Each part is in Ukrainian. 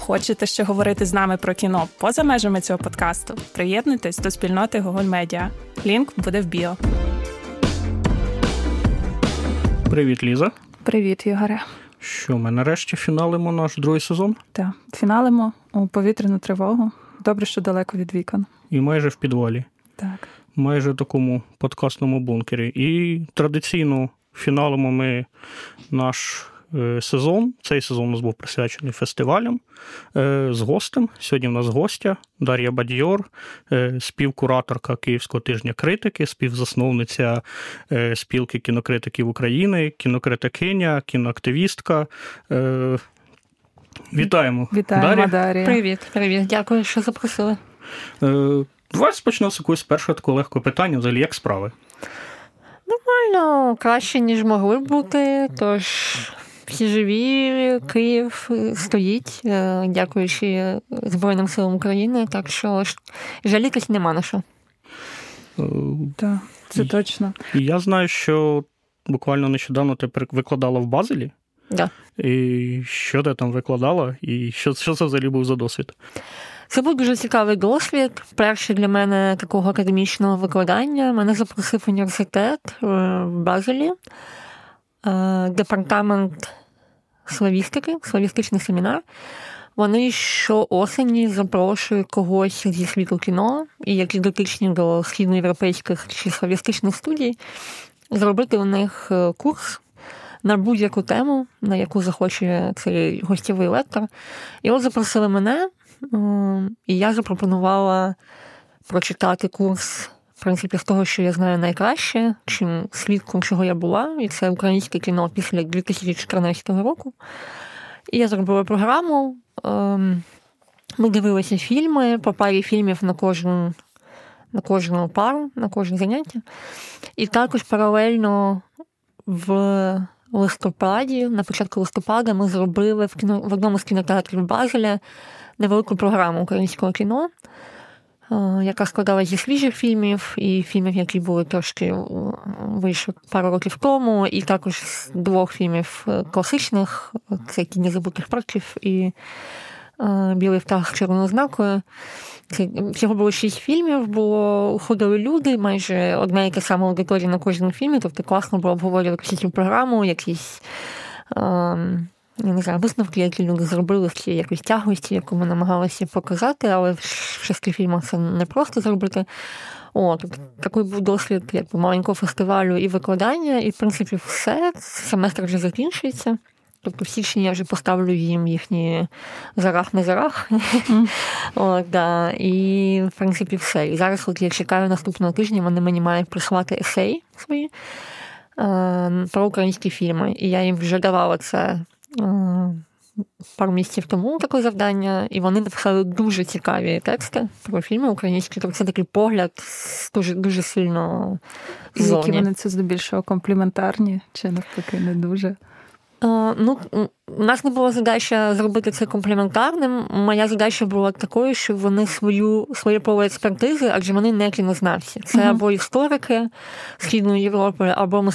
Хочете ще говорити з нами про кіно поза межами цього подкасту? Приєднуйтесь до спільноти Google Media. Лінк буде в біо. Привіт, Ліза. Привіт, Ігоре. Що ми нарешті фіналимо наш другий сезон? Так, фіналимо у повітряну тривогу. Добре, що далеко від вікон. І майже в підвалі. Так. Майже в такому подкастному бункері. І традиційно фіналимо ми наш сезон. Цей сезон у нас був присвячений фестивалям е, з гостем. Сьогодні в нас гостя Дар'я Бадьор, е, співкураторка Київського тижня критики, співзасновниця спілки кінокритиків України, кінокритикиня, кіноактивістка. Вітаємо. Вітаємо, Дар'я. Дар'я. Привіт, привіт. Дякую, що запросили. Давай спочнемо з якогось першого такого легкого питання, взагалі, як справи? Нормально, краще, ніж могли б бути. Тож всі живі, Київ стоїть, е, дякуючи Збройним силам України. Так що жалітись нема на що. Е, так, це точно. Я знаю, що буквально нещодавно ти викладала в Базелі. Да. І що ти там викладала, і що що це взагалі був за досвід? Це був дуже цікавий досвід. Перший для мене такого академічного викладання. Мене запросив університет е, в Базелі, департамент славістики, славістичний семінар. Вони щоосені запрошують когось зі світу кіно, і які дотичні до східноєвропейських чи славістичних студій, зробити у них е, курс на будь-яку тему, на яку захоче цей гостєвий лектор. І от запросили мене, і я запропонувала прочитати курс. В принципі, з того, що я знаю найкраще, чим свідком, чого я була, і це українське кіно після 2014 року. І я зробила програму. Ем, ми дивилися фільми, по парі фільмів на кожну на кожну пару, на кожне заняття. І також паралельно в листопаді, на початку листопада, ми зробили в кіно в одному з кінотеатрів Базеля невелику програму українського кіно. Е, яка складалася зі свіжих фільмів і фільмів, які були трошки е, вийшли пару років тому, і також з двох фільмів е, класичних: це «Кінь забутих предків» і Білий птах з червоною знакою. Всього було шість фільмів, було ходили люди, майже одна і та сама аудиторія на кожному фільмі, тобто класно було обговорювати цю програму, якісь. Ем, я не знаю, висновки, які люди зробили в цій якоїсь тяглості, яку ми намагалися показати, але в шести фільмах це не просто зробити. О, тобто такий був досвід якби, маленького фестивалю і викладання, і в принципі все. Семестр вже закінчується. Тобто в січні я вже поставлю їм їхні зарах не зарах. Mm. От, да. І, в принципі, все. І зараз, от я чекаю наступного тижня, вони мені мають прислати есей свої е, про українські фільми. І я їм вже давала це пару місяців тому таке завдання, і вони написали дуже цікаві тексти про фільми українські. Тобто це такий погляд дуже дуже сильно. Які вони це здебільшого компліментарні, чи навпаки не дуже. Ну, у нас не була задача зробити це компліментарним. Моя задача була такою, що вони свою своє поле експертизи, адже вони не кінознавці. Це uh-huh. або історики Східної Європи, або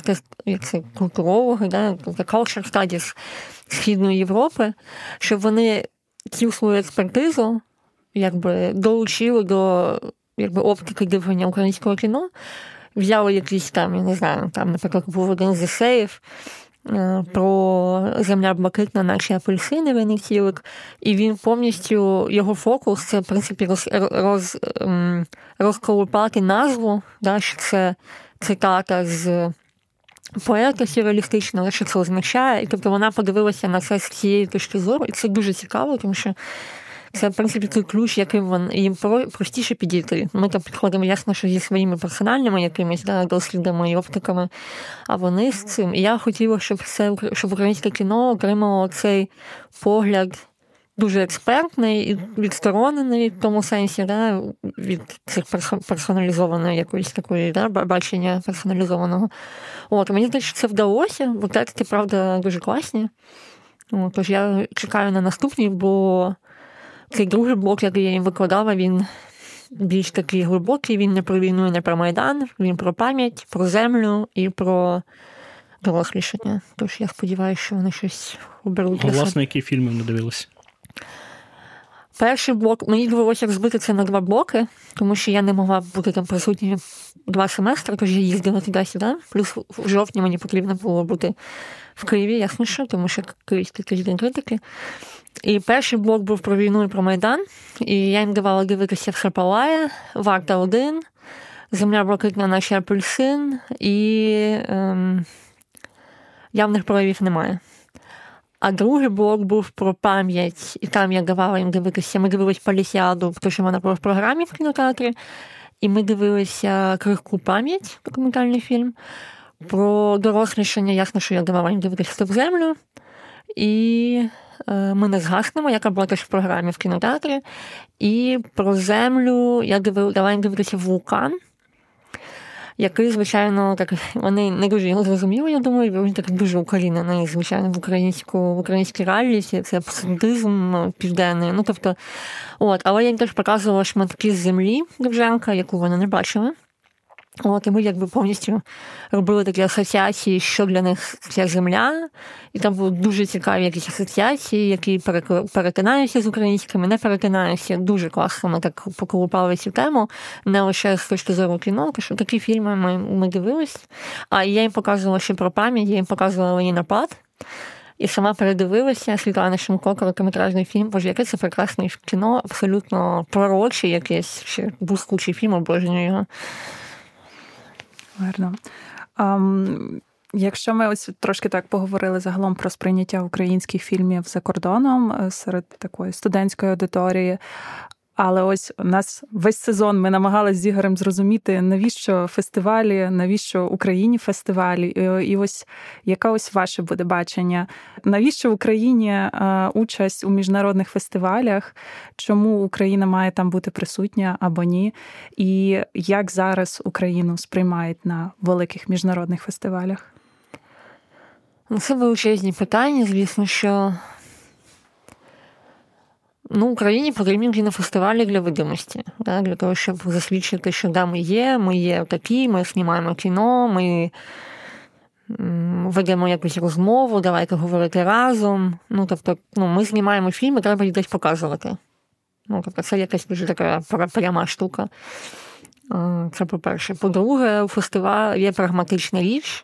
це культурологи, да, culture studies Східної Європи, щоб вони цю свою експертизу якби долучили до якби оптики дивлення українського кіно, взяли якісь там, я не знаю, там, наприклад, був один з есеїв, Е, про земля блакитна, наші апельсини винахідник, і він повністю його фокус це в принципі роз, роз, ем, розколупати назву, да, що це цитата з поета сюрреалістичного, що це означає. І тобто вона подивилася на це з цієї точки зору, і це дуже цікаво, тому що це, в принципі, той ключ, яким їм простіше підійти. Ми там підходимо ясно, що зі своїми персональними якимись да, дослідами і оптиками, а вони з цим. І я хотіла, щоб це щоб українське кіно отримало цей погляд. Дуже експертний і відсторонений в тому сенсі, да, від цих персоналізованої якоїсь такої да, бачення персоналізованого. От, Мені здається, що це вдалося, бо тексти, правда, дуже класні. Тож я чекаю на наступний, бо цей другий блок, який я їм викладала, він більш такий глибокий, він не про війну і не про Майдан, він про пам'ять, про землю і про дорослішання. Тож я сподіваюся, що вони щось оберуть. А власне, які фільми не дивилися? Перший блок, мені довелося розбити це на два блоки, тому що я не могла бути там присутні два семестри, тож я їздила туди-сюди. Плюс в жовтні мені потрібно було бути в Києві, ясно що, тому що Київський тиждень критики. І перший блок був про війну і про Майдан, і я їм давала дивитися все палає, Варта один, Земля блакитна, наші апельсин, і ем, явних проявів немає. А другий блок був про пам'ять, і там я давала їм дивитися. Ми дивилися Полісіаду, тому що вона була в програмі в кінотеатрі, і ми дивилися крихку пам'ять, документальний фільм. Про дорослішання, ясно, що я давала їм дивитися в землю. І ми не згаснемо, яка була теж в програмі в кінотеатрі. І про землю я дивила їм дивитися вулкан який, звичайно, так вони не дуже його зрозуміли, я думаю, він так дуже укорінений, звичайно, в українську в українській реальності, це абсолютизм південний. Ну, тобто, от, але я їм теж показувала шматки землі Довженка, яку вони не бачили. От, і ми якби повністю робили такі асоціації, що для них ця земля, і там були дуже цікаві якісь асоціації, які перетинаються з українськими, не перетинаються. Дуже класно ми так поколупали цю тему, не лише з точки зору кіно, що такі фільми ми ми дивились. А я їм показувала ще про пам'ять, я їм показувала Ленінапад. І сама передивилася Світлана Шимко, короткометражний фільм, боже, яке це прекрасне кіно, абсолютно пророче якесь, ще блискучий фільм, обожнюю його. Гарно. Um, Якщо ми ось трошки так поговорили загалом про сприйняття українських фільмів за кордоном е, серед такої студентської аудиторії, але ось у нас весь сезон ми намагалися з Ігорем зрозуміти, навіщо фестивалі, навіщо Україні фестивалі, і ось яка ось ваше буде бачення? Навіщо в Україні е, участь у міжнародних фестивалях? Чому Україна має там бути присутня або ні? І як зараз Україну сприймають на великих міжнародних фестивалях? Ну, це величезні питання, звісно, що Ну, Україні потрібні кінофестивалі для видимості, да, для того, щоб засвідчити, що да, ми є, ми є такі, ми знімаємо кіно, ми ведемо якусь розмову, давайте говорити разом. Ну, тобто, ну, ми знімаємо фільми, треба їх десь показувати. Ну, тобто, це якась дуже така пряма штука. Це по-перше. По-друге, у фестивалі є прагматична річ,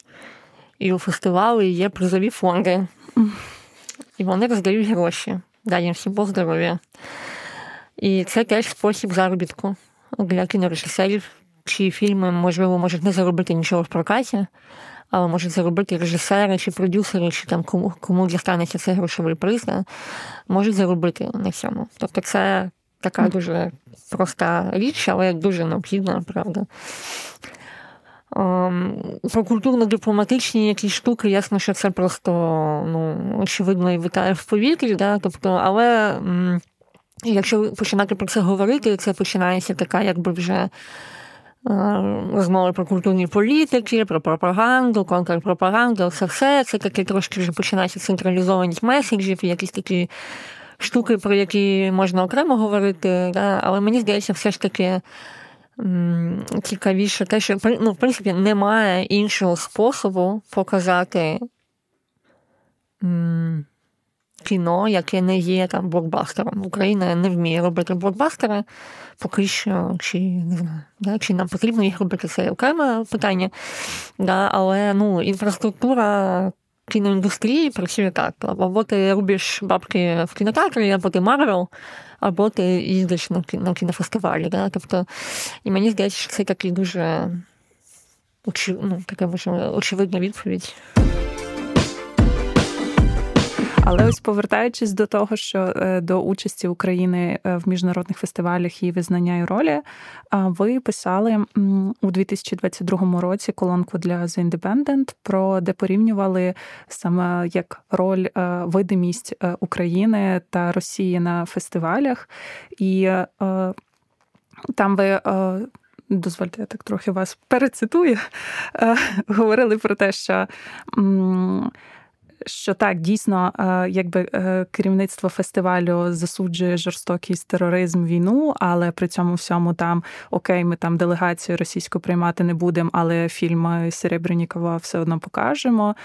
і у фестивалі є призові фонди. І вони роздають гроші. Дай їм всім Бог здоров'я. І це теж спосіб заробітку для кінорежисерів, чиї фільми, можливо, можуть не заробити нічого в прокаті, але можуть заробити режисери чи продюсери, чи там кому кому дістанеться цей грошовий приз, можуть заробити на цьому. Тобто це така дуже проста річ, але дуже необхідна, правда. Про культурно-дипломатичні якісь штуки, ясно, що це просто ну, очевидно і витає в повітрі, да? тобто, але якщо починати про це говорити, це починається така, якби вже. Е, розмови про культурні політики, про пропаганду, контрпропаганду, все все. Це таке трошки вже починається централізованість меседжів, якісь такі штуки, про які можна окремо говорити. Да? Але мені здається, все ж таки цікавіше те, що ну, в принципі немає іншого способу показати кіно, яке не є там блокбастером. Україна не вміє робити блокбастери, поки що, чи не знаю, да, чи нам потрібно їх робити, це окреме питання. Да, Але ну, інфраструктура кіноіндустрії працює так. Або ти робиш бабки в кінотеатрі, або ти Марвел, або ти їздиш на кінофестивалі. Да? Тобто, і мені здається, що це такий дуже ну, така очевидна відповідь. Але ось повертаючись до того, що е, до участі України е, в міжнародних фестивалях і визнання і ролі, ви писали у 2022 році колонку для The Independent, про де порівнювали саме як роль е, видимість України та Росії на фестивалях. І Там ви. Дозвольте, я так трохи вас перецитую. Говорили про те, що що так дійсно, е, якби е, керівництво фестивалю засуджує жорстокість тероризм, війну, але при цьому всьому там окей, ми там делегацію російську приймати не будемо, але фільм Серебрянікова все одно покажемо.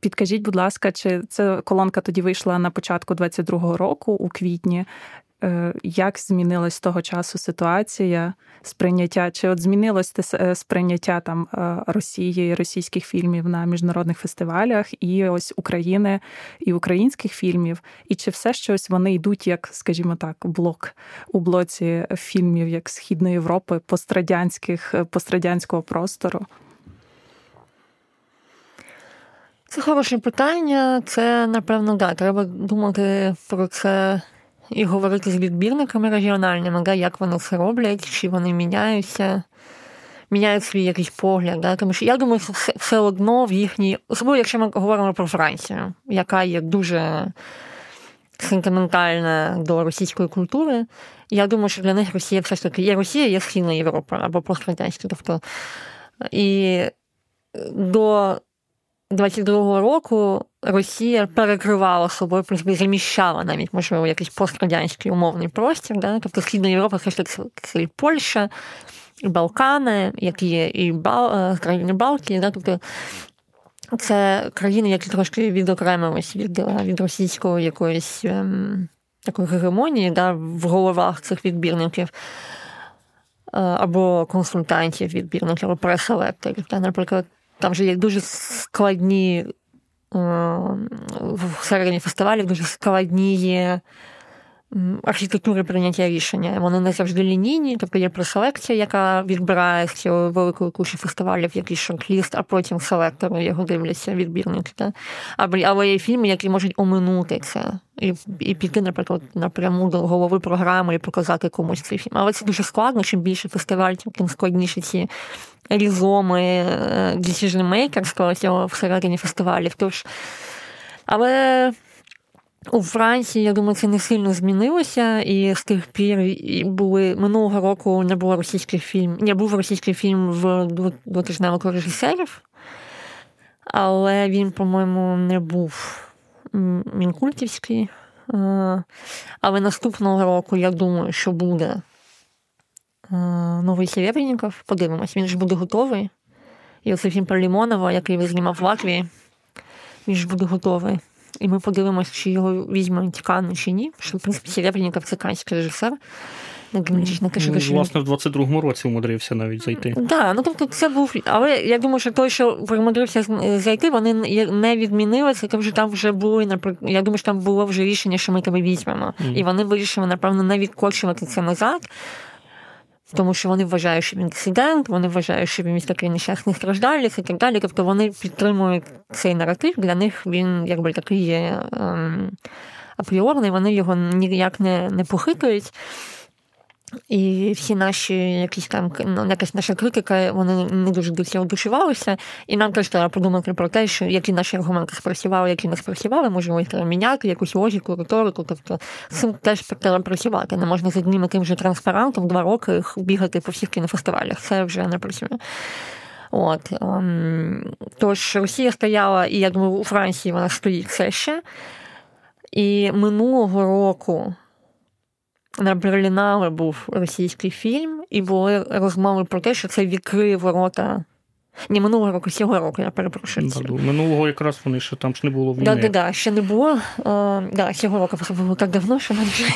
Підкажіть, будь ласка, чи це колонка тоді вийшла на початку 22-го року у квітні? Е, як змінилась того часу ситуація сприйняття? Чи от змінилось те сприйняття там е, Росії, російських фільмів на міжнародних фестивалях, і ось України і українських фільмів? І чи все ж щось вони йдуть, як, скажімо так, блок у блоці фільмів як Східної Європи, пострадянських пострадянського простору? Це хороше питання. Це, напевно, да, треба думати про це і говорити з відбірниками регіональними, да, як вони це роблять, чи вони міняються, міняють свій якийсь погляд. Да? Тому що я думаю, все, все одно в їхній, особливо, якщо ми говоримо про Францію, яка є дуже сентиментальна до російської культури. Я думаю, що для них Росія все ж таки є Росія, є Східна Європа або пострадянська. Тобто, і до 22-го року Росія перекривала собою, заміщала навіть, можливо, якийсь пострадянський умовний простір. Да? Тобто Східна Європа це і Польща, і Балкани, які є і Бал... Е, країни Балтії. Да? Тобто це країни, які трошки відокремились від е, від російської якоїсь ем, такої гегемонії да, в головах цих відбірників. Е, або консультантів відбірників, або преселекторів. Наприклад, там же є дуже складні всередині фестивалів, дуже складні є архітектури прийняття рішення. Вони не завжди лінійні, тобто є преселекція, яка відбирає з цього великої кучі фестивалів якийсь шорт-ліст, а потім селектори його дивляться, відбірники. Та? Але є фільми, які можуть оминути це і і піти, наприклад, напряму до голови програми і показати комусь цей фільм. Але це дуже складно, чим більше фестиваль, тим складніші ці різоми е, decision makerства цього всередині фестивалів. Тож, але у Франції, я думаю, це не сильно змінилося, і з тих пір були минулого року не було російських фільмів. Не був російський фільм в двотижневику режисерів, але він, по-моєму, не був мінкультівський. Але наступного року я думаю, що буде новий Серебряніков. Подивимось, він ж буде готовий. І оцей фільм про Лімонова, який він знімав в Латвії, він ж буде готовий. І ми подивимося, чи його візьме Тікану чи ні. Що, в принципі, Серебряніков це канський режисер. Ну, власне, в 22-му році умудрився навіть зайти. Так, да, ну тобто це був. Але я думаю, що той, що примудрився зайти, вони не відмінилися, тому що там вже були, наприклад, я думаю, що там було вже рішення, що ми тебе візьмемо. Mm. І вони вирішили, напевно, не відкочувати це назад тому що вони вважають, що він дисидент, вони вважають, що він такий нещасний страждалець і так далі. Тобто вони підтримують цей наратив. Для них він якби такий є ем, апріорний, вони його ніяк не, не похитують. І всі наші якісь там ну, якась наша критика, вони не дуже до цього душувалися. І нам теж треба подумати про те, що які наші аргументи спрацювали, які не спрацювали, можемо їх міняти, якусь логіку, риторику. Тобто цим теж треба працювати. Не можна з одним і тим же транспарантом два роки бігати по всіх кінофестивалях. Це вже не працює. От ем, тож Росія стояла, і я думаю, у Франції вона стоїть все ще. І минулого року Берлінале був російський фільм, і були розмови про те, що це відкриє ворота. Ні, минулого року, цього року, я перепрошую. Да, минулого якраз вони ще там ж не було війни. Так, да, да, ще не було. А, да, Цього року було так давно, що навіть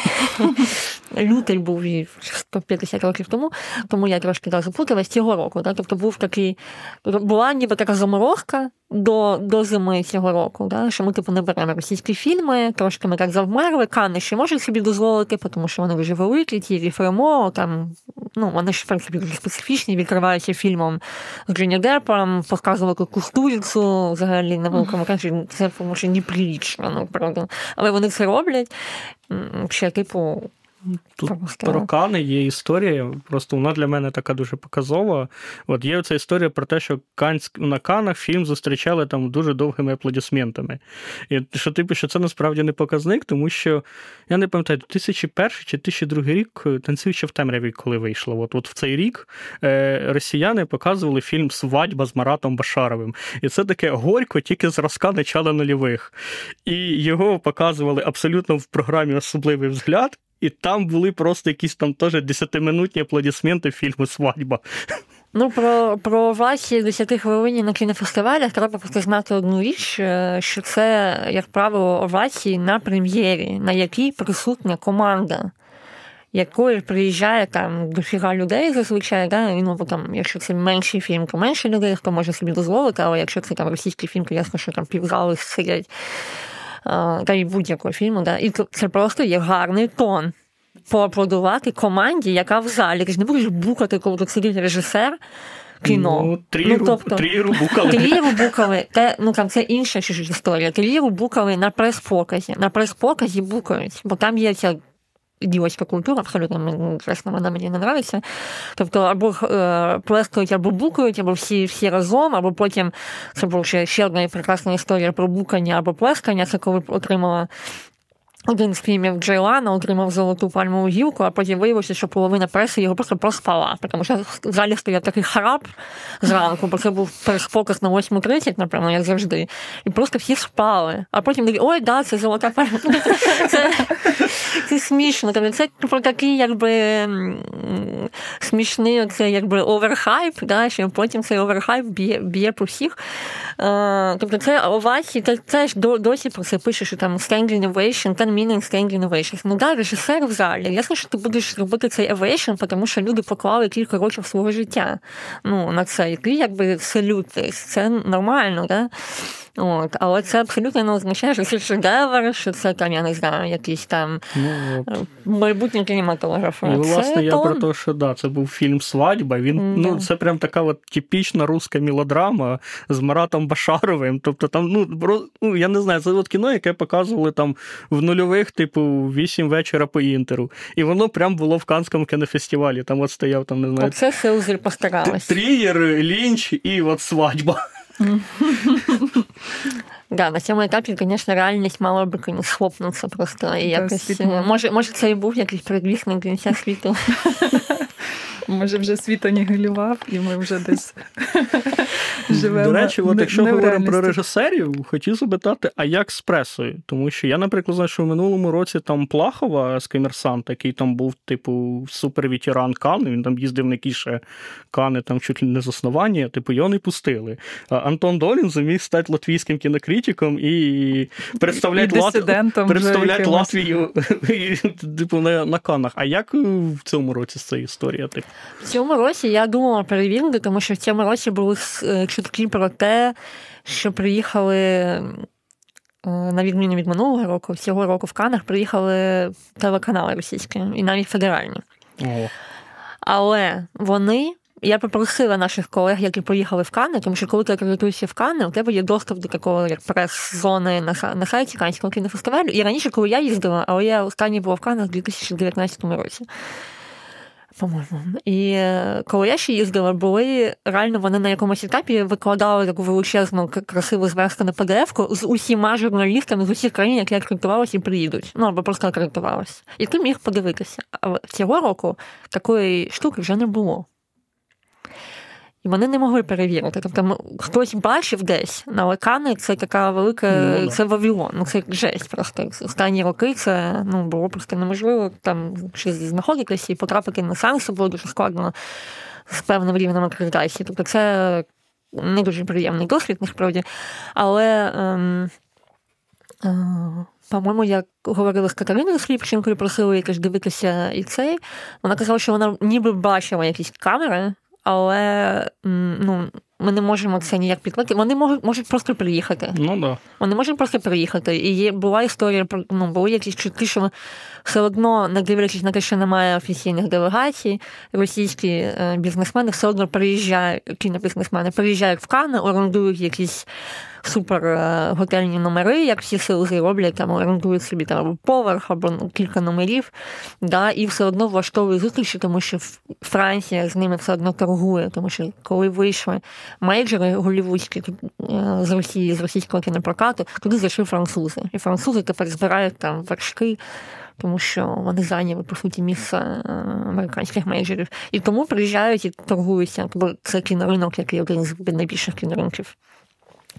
лютий був 150 років тому, тому я трошки да, запуталась цього року. Да, тобто був такий, була ніби така заморозка, до до зими цього року, да, що ми типу не беремо російські фільми, трошки ми так завмерли. Кани ще можуть собі дозволити, тому що вони вже великі, ті Віфремо, там ну вони ж в принципі дуже специфічні, відкриваються фільмом з Дженні показував показували кустурицю взагалі на великому кажуть, це може неприлічно, ну правда. Але вони це роблять. Ще, типу, Тут про Кани є історія, просто вона для мене така дуже показова. От є ця історія про те, що Канськ, на Канах фільм зустрічали там дуже довгими аплодисментами. І що типу, що це насправді не показник, тому що я не пам'ятаю, 2001 чи 2002 рік танцюючи в темряві, коли вийшло. От от в цей рік е, росіяни показували фільм Свадьба з Маратом Башаровим. І це таке горько тільки зразка начала нульових. І його показували абсолютно в програмі Особливий взгляд і там були просто якісь там теж 10-минутні аплодисменти фільму Свадьба. Ну, про про ваші 10 хвилин на кінофестивалях треба просто знати одну річ, е, що це, як правило, овації на прем'єрі, на якій присутня команда, якою приїжджає там дофіга людей зазвичай, да? ну, бо там, якщо це менший фільм, то менше людей, хто може собі дозволити, але якщо це там російський фільм, то ясно, що там півзали сидять та й будь-якого фільму. Да? І це просто є гарний тон. Поаплодувати команді, яка в залі. Ти ж не будеш букати, коли тут сидить режисер кіно. Ну, трієру, ну, тобто, трієру букали. Трієру букали, те, ну там це інша історія. Трієру букали на прес-показі. На прес-показі букають, бо там є ця ідіотська культура, абсолютно чесно, вона мені не нравиться. Тобто, або е, плескають, або букають, або всі всі разом, або потім це була ще, ще одна прекрасна історія про букання або плескання. Це коли отримала один з фільмів Джейлана отримав золоту пальмову гілку, а потім виявилося, що половина преси його просто проспала. Тому що в залі стояв такий храп зранку, бо це був переспоказ на 8.30, напевно, як завжди. І просто всі спали. А потім такі, ой, да, це золота пальма. Це, це смішно. Тобто це про такий, якби смішний це якби overhype, да, що потім цей overhype б'є б'є по всіх. Тобто це овації, це, це ж досі про це пише, що там standing ovation, meaning standing ovations. Ну да, режисер в залі. Ясно, що ти будеш робити цей ovation, тому що люди поклали кілька років свого життя ну, на це. І ти якби салют. Це нормально, да? От, Але це абсолютно не означає, що це шедевр, що це там, я не знаю, якийсь там ну, майбутній кінематограф. І, власне, це я то... про те, що да, це був фільм Свадьба. Він mm, ну, це прям така от типічна руська мелодрама з Маратом Башаровим. Тобто там, ну, ну я не знаю, це от кіно, яке показували там в нульових, типу, вісім вечора по інтеру. І воно прям було в Канському кінофестивалі. Там от стояв, там, не знаю. Оце Сеузель постаралась. Трієр, лінч і от свадьба. Да, на цьому етапі, звісно, реальність мала би схлопнутися просто. І якось, може, може, це і був якийсь предвісник кінця світу. Може, вже світ анігілював, і ми вже десь живемо. До речі, от якщо говоримо про режисерів, хотів запитати, а як з пресою? Тому що я, наприклад, знаю, що в минулому році там Плахова з комерсант, який там був, типу, супервітеран Кан, він там їздив на кіше Кани там чуть ли не з основання, типу, його не пустили. А Антон Долін зуміг стати латвійським кінокритиком і представляти, Лат... представляти Латвію типу, на, на Канах. А як в цьому році з цією історією? Типу? В цьому році я думала перевірити, тому що в цьому році були е, чутки про те, що приїхали. Е, на відміну від минулого року, цього року в Канах приїхали телеканали російські і навіть федеральні. О. Але вони, я попросила наших колег, які поїхали в Кани, тому що коли ти акредитуєшся в Кани, у тебе є доступ до такого як прес-зони на на сайті Канського кінофестивалю. І раніше, коли я їздила, але я останній була в Канах у 2019 році по-моєму. І е, коли я ще їздила, були реально вони на якомусь етапі викладали таку величезну красиву зверстку на pdf з усіма журналістами з усіх країн, які акредитувалися і приїдуть. Ну або просто акредитувалися. І ти міг подивитися. Але цього року такої штуки вже не було. І вони не могли перевірити. Тобто хтось бачив десь на лекани, це така велика, ну, це Вавилон. Ну це жесть. Просто останні роки це ну, було просто неможливо там щось знаходитися і потрапити на сеанси було дуже складно з певним рівнем акредитації. Тобто це не дуже приємний досвід, насправді. Але. Ем, е, по-моєму, я говорила з Катериною Сліпченкою, просила якось дивитися і цей. Вона казала, що вона ніби бачила якісь камери, але ну, ми не можемо це ніяк підтвердити. Вони можуть можуть просто приїхати. Ну да. Вони можуть просто приїхати. І є була історія про ну, були якісь чутки, що все одно, не дивлячись на те, що немає офіційних делегацій, російські е, бізнесмени все одно приїжджають, кінобізнесмени приїжджають в Кани, орендують якісь супер е, готельні номери, як всі сили роблять, там орендують собі там поверх або ну, кілька номерів, да, і все одно влаштовують зустрічі, тому що Франція з ними все одно торгує, тому що коли вийшли мейджори голівудські е, з Росії, з російського кінопрокату, туди зайшли французи. І французи тепер збирають там вершки. Тому що вони зайняли, по суті, місце е, американських мейджерів. І тому приїжджають і торгуються. Бо це кіноринок, який один з найбільших кіноринків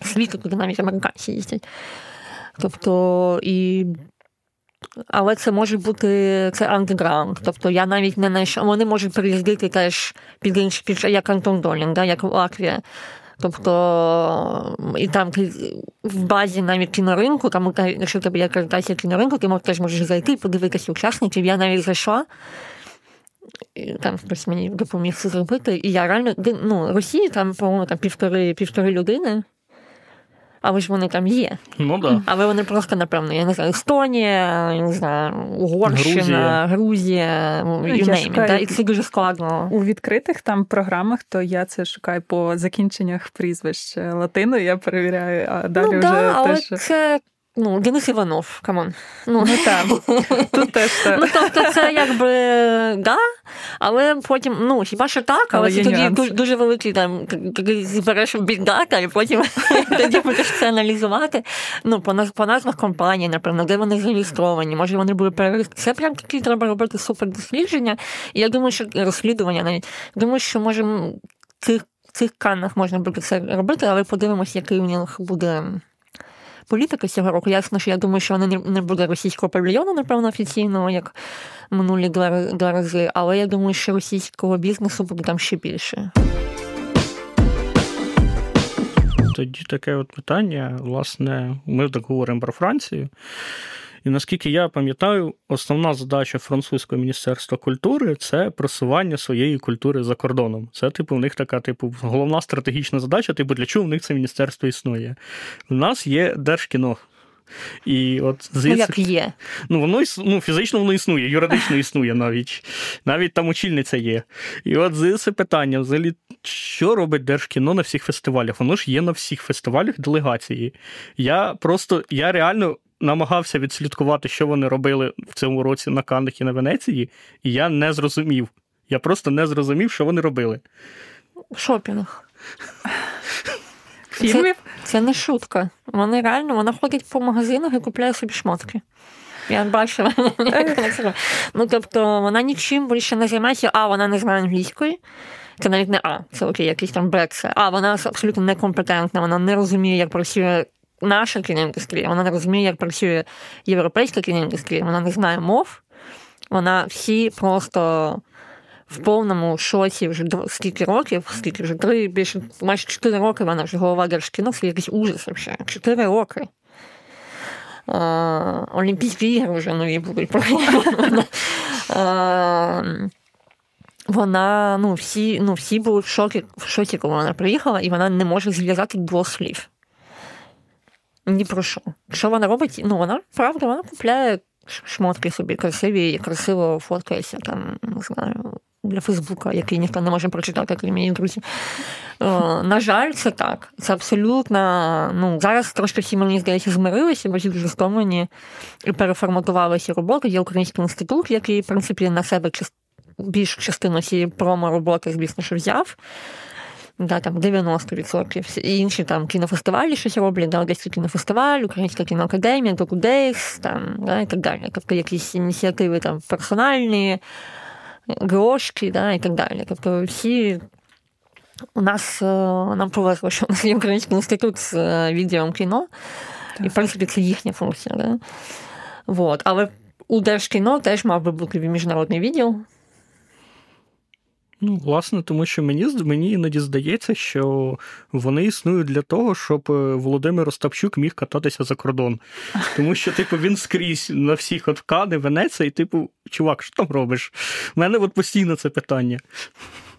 світу, куди навіть американці їздять. Тобто, і. Але це може бути це андеграунд. Тобто я навіть не знайшов. Вони можуть приїздити теж під інший, під як Антон Долін, да, як Латвія. Тобто, і там в базі навіть кіноринку, там, якщо тебе є акредитація кіноринку, ти теж можеш зайти, і подивитися учасників. Я навіть зайшла, і там хтось мені допоміг це зробити. І я реально ну, Росії там, по-моєму, там півтори півтори людини але ж вони там є. Ну да. Але вони просто, напевно, я не знаю, Естонія, я не знаю, Угорщина, Грузія, Грузія ну, you name it, І це дуже складно. У відкритих там програмах, то я це шукаю по закінченнях прізвищ латиною, я перевіряю, а далі ну, вже да, але теж... це Ну, Денис Іванов, come on. Ну, ну так. Тут теж це. Ну, тобто, це якби да, але потім, ну, хіба що так, але, але це тоді дуже, дуже великий там, збереш бігдата, і потім тоді будеш це аналізувати. Ну, по по назвах компанії, напевно, де вони зареєстровані, може вони були перереєстровані. Це прям такі треба робити супердослідження. І я думаю, що розслідування навіть. Думаю, що може цих цих канах можна буде це робити, але подивимося, який у них буде політика цього року. Ясно, що я думаю, що вона не буде російського павільйону, напевно, офіційного, як минулі два рази, але я думаю, що російського бізнесу буде там ще більше. Тоді таке от питання. Власне, ми так говоримо про Францію. І наскільки я пам'ятаю, основна задача французького міністерства культури це просування своєї культури за кордоном. Це, типу, в них така, типу, головна стратегічна задача, типу, для чого в них це міністерство існує. У нас є держкіно. І от ну, як є. Ну, воно ну, фізично воно існує, юридично існує навіть. Навіть там очільниця є. І от це питання: взагалі, що робить Держкіно на всіх фестивалях? Воно ж є на всіх фестивалях делегації. Я просто, я реально намагався відслідкувати, що вони робили в цьому році на Каннах і на Венеції, і я не зрозумів. Я просто не зрозумів, що вони робили. Шопінг. Фільмів? Це, це не шутка. Вони реально вона ходить по магазинах і купляє собі шмотки. Я бачила. ну, тобто, вона нічим більше не займається, а вона не знає англійської. Це навіть не А, це окей, якийсь там Брексе. А вона абсолютно некомпетентна, вона не розуміє, як працює наша кіноіндустрія, вона не розуміє, як працює європейська кіноіндустрія, вона не знає мов, вона всі просто. В повному шоці вже скільки років, скільки вже три, більше майже чотири роки вона вже голова Держкіно, це якийсь ужас взагалі. Чотири роки. Олімпійські ігри вже нові будуть. Вона, ну, всі ну, всі були в шокі, в шоці, коли вона приїхала, і вона не може зв'язати двох слів. Ні про що. Що вона робить? Ну, вона правда, вона купляє шмотки собі красиві і красиво фоткається там, не знаю, для Фейсбука, який ніхто не може прочитати, крім її друзів. На жаль, це так. Це абсолютно. Ну, зараз трошки всі, мені здається, змирилися, бо всі дуже стомлені і переформатувалися роботи. Є Український інститут, який, в принципі, на себе більшу частину цієї промо-роботи, звісно, що взяв да, там 90%. І інші там кінофестивалі щось роблять, да, Одеський кінофестиваль, Українська кіноакадемія, Докудейс, там, да, і так далі. Тобто якісь ініціативи там персональні, грошки, да, і так далі. Тобто всі. У нас е, нам повезло, що у нас є Український інститут з е, відділом кіно, так. і в принципі це їхня функція. Да? Вот. Але у Держкіно теж мав би бути міжнародний відділ. Ну, власне, тому що мені мені іноді здається, що вони існують для того, щоб е, Володимир Остапчук міг кататися за кордон. Тому що, типу, він скрізь на всіх от Кани, Венеція, і типу, чувак, що там робиш? У мене от постійно це питання.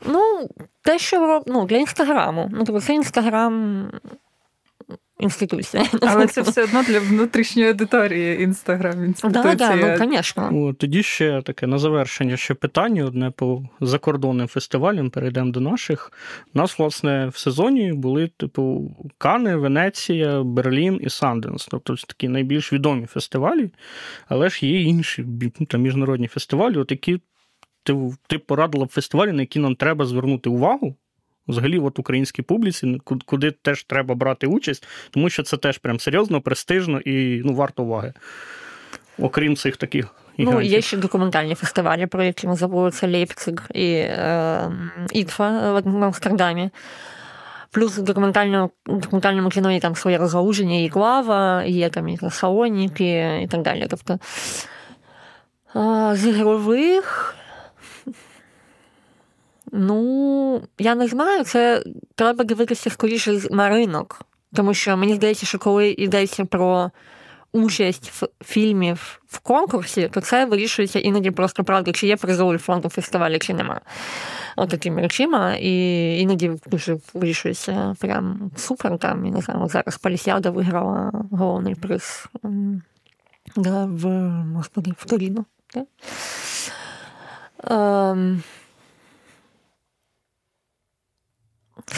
Ну, те, що ну, для інстаграму. Ну, тобто це інстаграм інституція. Але це все одно для внутрішньої аудиторії інстаграм інституція. Да, да, ну, звісно. Тоді ще таке на завершення ще питання одне по закордонним фестивалям. Перейдемо до наших. У нас, власне, в сезоні були, типу, Кани, Венеція, Берлін і Санденс. Тобто це такі найбільш відомі фестивалі, але ж є інші там, міжнародні фестивалі, от які ти, ти порадила б фестивалі, на які нам треба звернути увагу взагалі от українській публіці, куди теж треба брати участь, тому що це теж прям серйозно, престижно і ну, варто уваги. Окрім цих таких. Ну, є ще документальні фестивалі, про які ми забули, це Лейпциг і е, Ітфа в Амстердамі. Плюс в документальному, документальному кіно є там своє розгалуження, і Клава, є там і Салоніки і так далі. Тобто з ігрових Ну, я не знаю, це треба дивитися скоріше на ринок. Тому що мені здається, що коли йдеться про участь в фільмів в конкурсі, то це вирішується іноді просто правда, чи є призовий фонд у фестивалі, чи нема. От такими речима. І іноді дуже вирішується прям супер. Там, я не знаю, зараз Полісіада виграла головний приз в господи, в Торіно. Ем,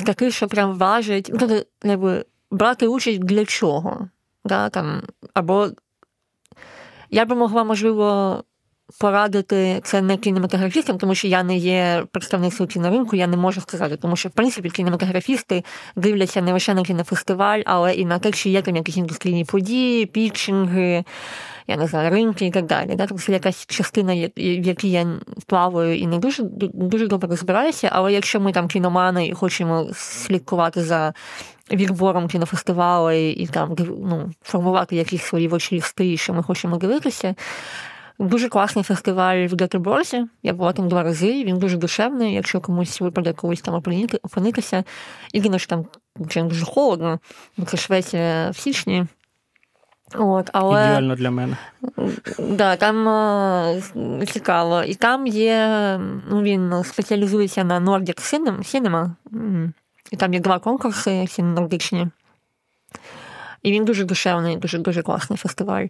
такий, що прям важить, ну, якби, брати участь для чого. Да, там, Або я би могла, можливо, порадити це не кінематографістам, тому що я не є представницею кіноринку, я не можу сказати, тому що, в принципі, кінематографісти дивляться не лише на кінофестиваль, але і на те, чи є там якісь індустрійні події, пітчинги, я не знаю, ринки і так далі. Да? Тобто це якась частина, в якій я плаваю і не дуже дуже добре розбираюся, але якщо ми там кіномани і хочемо слідкувати за відбором кінофестивалу і там ну, формувати якісь свої вочі що ми хочемо дивитися. Дуже класний фестиваль в Гетеборзі. Я була там два рази, він дуже душевний, якщо комусь випаде колись там опинитися. Єдине, що там дуже холодно, бо це Швеція в січні. От, але... Ідеально для мене. Да, Там е, цікаво. І там є, ну, він спеціалізується на Nordic Cinema. І там є два конкурси, всі нордичні. І він дуже душевний, дуже дуже класний фестиваль.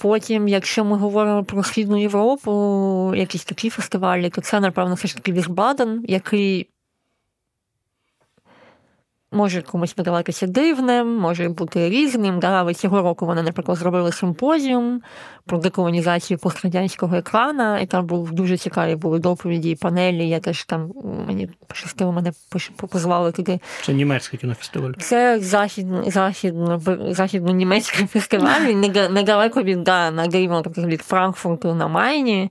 Потім, якщо ми говоримо про Східну Європу, якісь такі фестивалі, то це, напевно, все ж таки Вірбаден, який може комусь видаватися дивним, може бути різним. Да? Але цього року вони, наприклад, зробили симпозіум про деколонізацію пострадянського екрана, і там був дуже цікаві були доповіді і панелі. Я теж там мені пощастило, мене позвали туди. Це німецький кінофестиваль. Це західно, західно, західно-німецький фестиваль. Недалеко від да, на від Франкфурту на Майні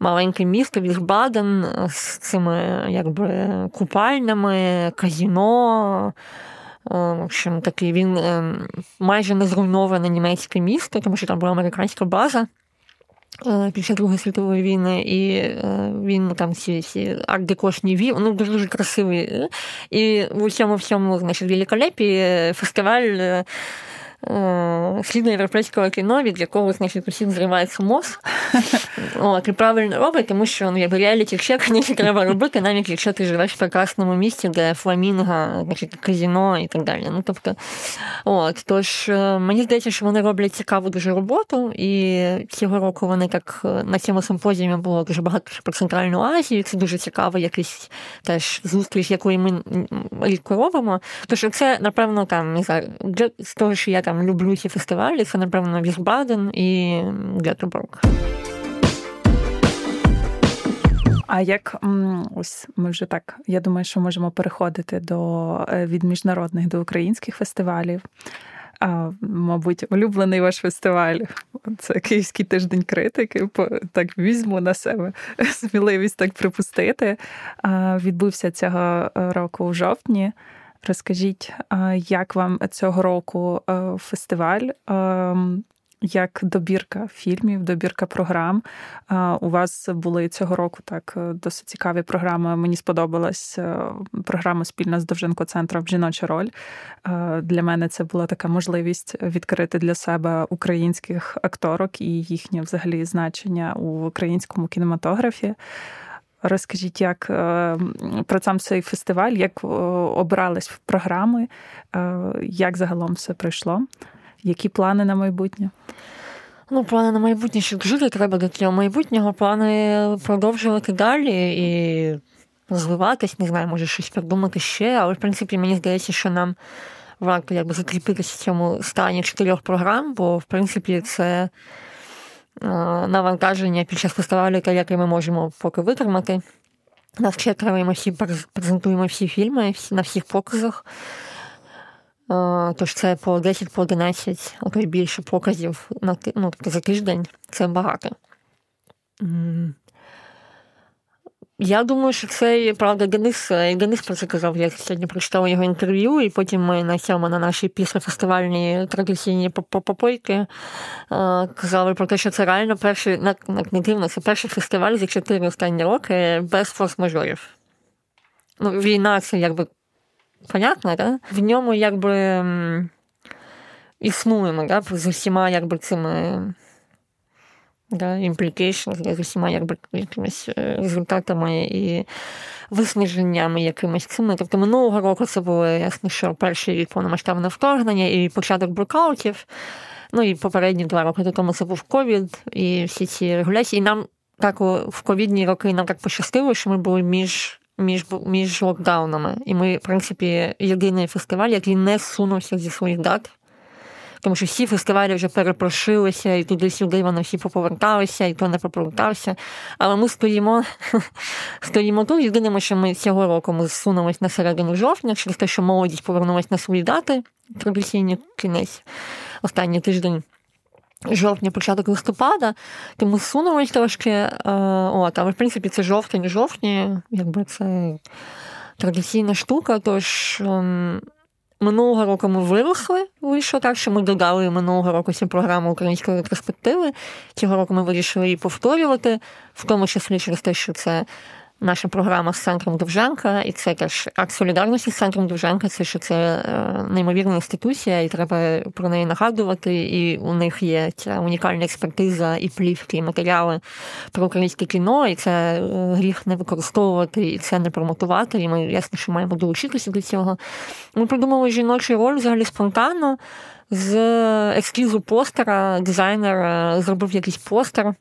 маленьке місто Вірбаден з цими якби купальнями, казіно. Е, в общем, такий він е, майже не зруйноване німецьке місто, тому що там була американська база. Е, після Другої світової війни, і він там всі всі арт-декошні вів, ну дуже дуже красивий. І в усьому всьому, значить, великолепі фестиваль Е, східноєвропейського кіно, від якого значить, усім зривається мозк. От, І правильно робить, тому що ну, якби реаліті чек не треба робити, навіть якщо ти живеш в прекрасному місці, де фламінга, значить, казіно і так далі. Ну, тобто, от, Тож е, мені здається, що вони роблять цікаву дуже роботу, і цього року вони так е, на цьому симпозіумі було дуже багато про Центральну Азію. Це дуже цікаво, якийсь теж зустріч, якої ми рідко робимо. Тож це, напевно, там не знаю, з того, що я там люблю ці фестивалі, це, напевно, Вісбаден і Гетеборг. А як ось ми вже так, я думаю, що можемо переходити до е, від міжнародних до українських фестивалів. А, Мабуть, улюблений ваш фестиваль це Київський тиждень критики. Так візьму на себе сміливість так припустити. А, Відбувся цього року у жовтні. Розкажіть, як вам цього року е, фестиваль? Ем, як добірка фільмів, добірка програм. У вас були цього року так е, досить цікаві програми. Мені сподобалась е, програма спільна з Довженко центром Жіноча роль. Для мене це була така можливість відкрити для себе українських акторок і їхнє взагалі значення у українському кінематографі. Розкажіть, як е, про сам цей фестиваль, як обрались програми, як загалом все пройшло? Які плани на майбутнє? Ну, плани на майбутнє, що жити треба до цього майбутнього, плани продовжувати далі і розвиватись, не знаю, може щось придумати ще, але в принципі мені здається, що нам варто якби закріпитися в цьому стані чотирьох програм, бо в принципі це навантаження під час фестивалю, яке ми можемо поки витримати. Нас четверо всі презентуємо всі фільми на всіх показах. Тож це по 10 по 11, а більше показів на ну, за тиждень це багато. Я думаю, що це правда Денис. І Денис про це казав. Я сьогодні прочитала його інтерв'ю, і потім ми на цьому на нашій післяфестивальній традиційні попойки казали про те, що це реально перший не дивно, це перший фестиваль за чотири останні роки без форс-мажорів. Ну, Війна це якби понятно, да? в ньому якби існуємо да? з усіма якби цими да, implications, з усіма якби якимись е, результатами і виснаженнями якимись цими. Тобто минулого року це було ясно, що перший рік повномасштабне вторгнення і початок блокаутів. Ну і попередні два роки до тому це був ковід і всі ці регуляції. І нам так в ковідні роки нам так пощастило, що ми були між між між локдаунами. І ми, в принципі, єдиний фестиваль, який не сунувся зі своїх дат. Тому що всі фестивалі вже перепрошилися, і туди-сюди вони всі поповерталися, і то не поповертався. Але ми стоїмо стоїмо тут. Єдине, що ми цього року ми зсунулися на середину жовтня, через те, що молодість повернулася на свої дати, традиційний кінець, останній тиждень жовтня, початок листопада, тому сунулись трошки. Е, от, Але в принципі це жовтень, жовтні, якби це традиційна штука. Тож ем, минулого року ми виросли, вийшло так, що ми додали минулого року цю програму української ретроспективи. Цього року ми вирішили її повторювати, в тому числі через те, що це наша програма з центром Довженка, і це теж акт солідарності з центром Довженка, це що це е, неймовірна інституція, і треба про неї нагадувати. І у них є ця унікальна експертиза і плівки, і матеріали про українське кіно, і це е, гріх не використовувати, і це не промотувати. І ми ясно, що маємо долучитися до цього. Ми придумали жіночу роль взагалі спонтанно. З ескізу постера дизайнер е, зробив якийсь постер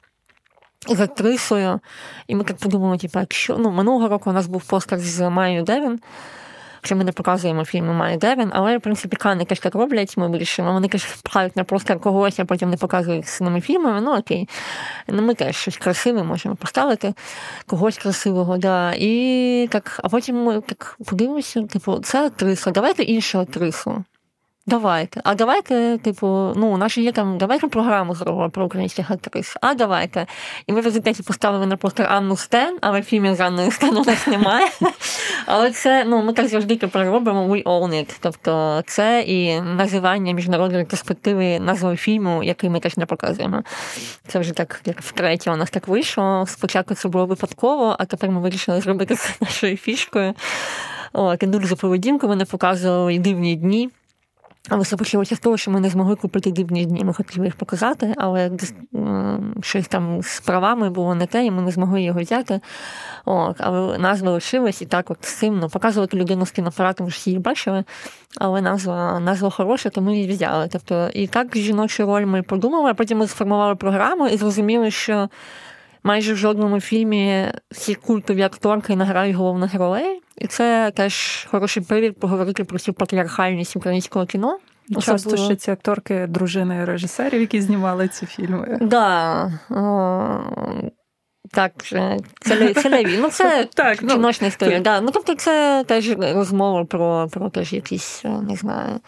з актрисою. І ми так подумали, типу, якщо ну, минулого року у нас був постер з Майю Девін. Що ми не показуємо фільми Майю Девін, але, в принципі, кани теж так роблять, ми вирішимо. Вони теж впхають на постер когось, а потім не показують ними фільмами. Ну окей. Ну, Ми теж щось красиве можемо поставити, когось красивого, да. І так, а потім ми так подивимося, типу, це актриса, давайте іншу актрису. Давайте. А давайте, типу, ну, у нас є там, давайте програму зробимо про українських актрис. А давайте. І ми в результаті поставили на постер Анну Стен, але фільмів з Анною Стен у нас немає. Але це, ну, ми так завжди тепер робимо we own it. Тобто це і називання міжнародної перспективи назви фільму, який ми теж не показуємо. Це вже так, як втретє, у нас так вийшло. Спочатку це було випадково, а тепер ми вирішили зробити це нашою фішкою. О, дуже за поведінку вони показували дивні дні. Це почалося з того, що ми не змогли купити дивні дні. Ми хотіли їх показати, але щось там з правами було не те, і ми не змогли його взяти. От, Але назва лишилась і так от симно. Показувати людину з кіноапаратом, всі їх бачили, але назва назва хороша, то ми її взяли. Тобто, і так жіночу роль ми подумали, а потім ми сформували програму і зрозуміли, що майже в жодному фільмі всі культові акторки награють головних ролей. І це теж хороший привід поговорити про цю патріархальність українського кіно. Часто ще ці акторки, дружини режисерів, які знімали ці фільми. Да. Так, це це леві. Ну, це так, ну, кіночна історія. Да. Ну, Тобто, це теж розмова про про теж якісь, не знаю,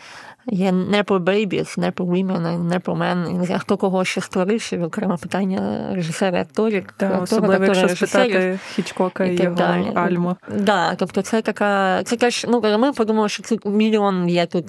Є не про Babies, не про Women, не про Men. Хто кого ще створив, ще окремо питання режисера, акторів, актора, особливо, якщо режисерів. спитати Хічкока і, його далі. Альму. Да, тобто це така, це теж, ну ми подумали, що це мільйон є тут,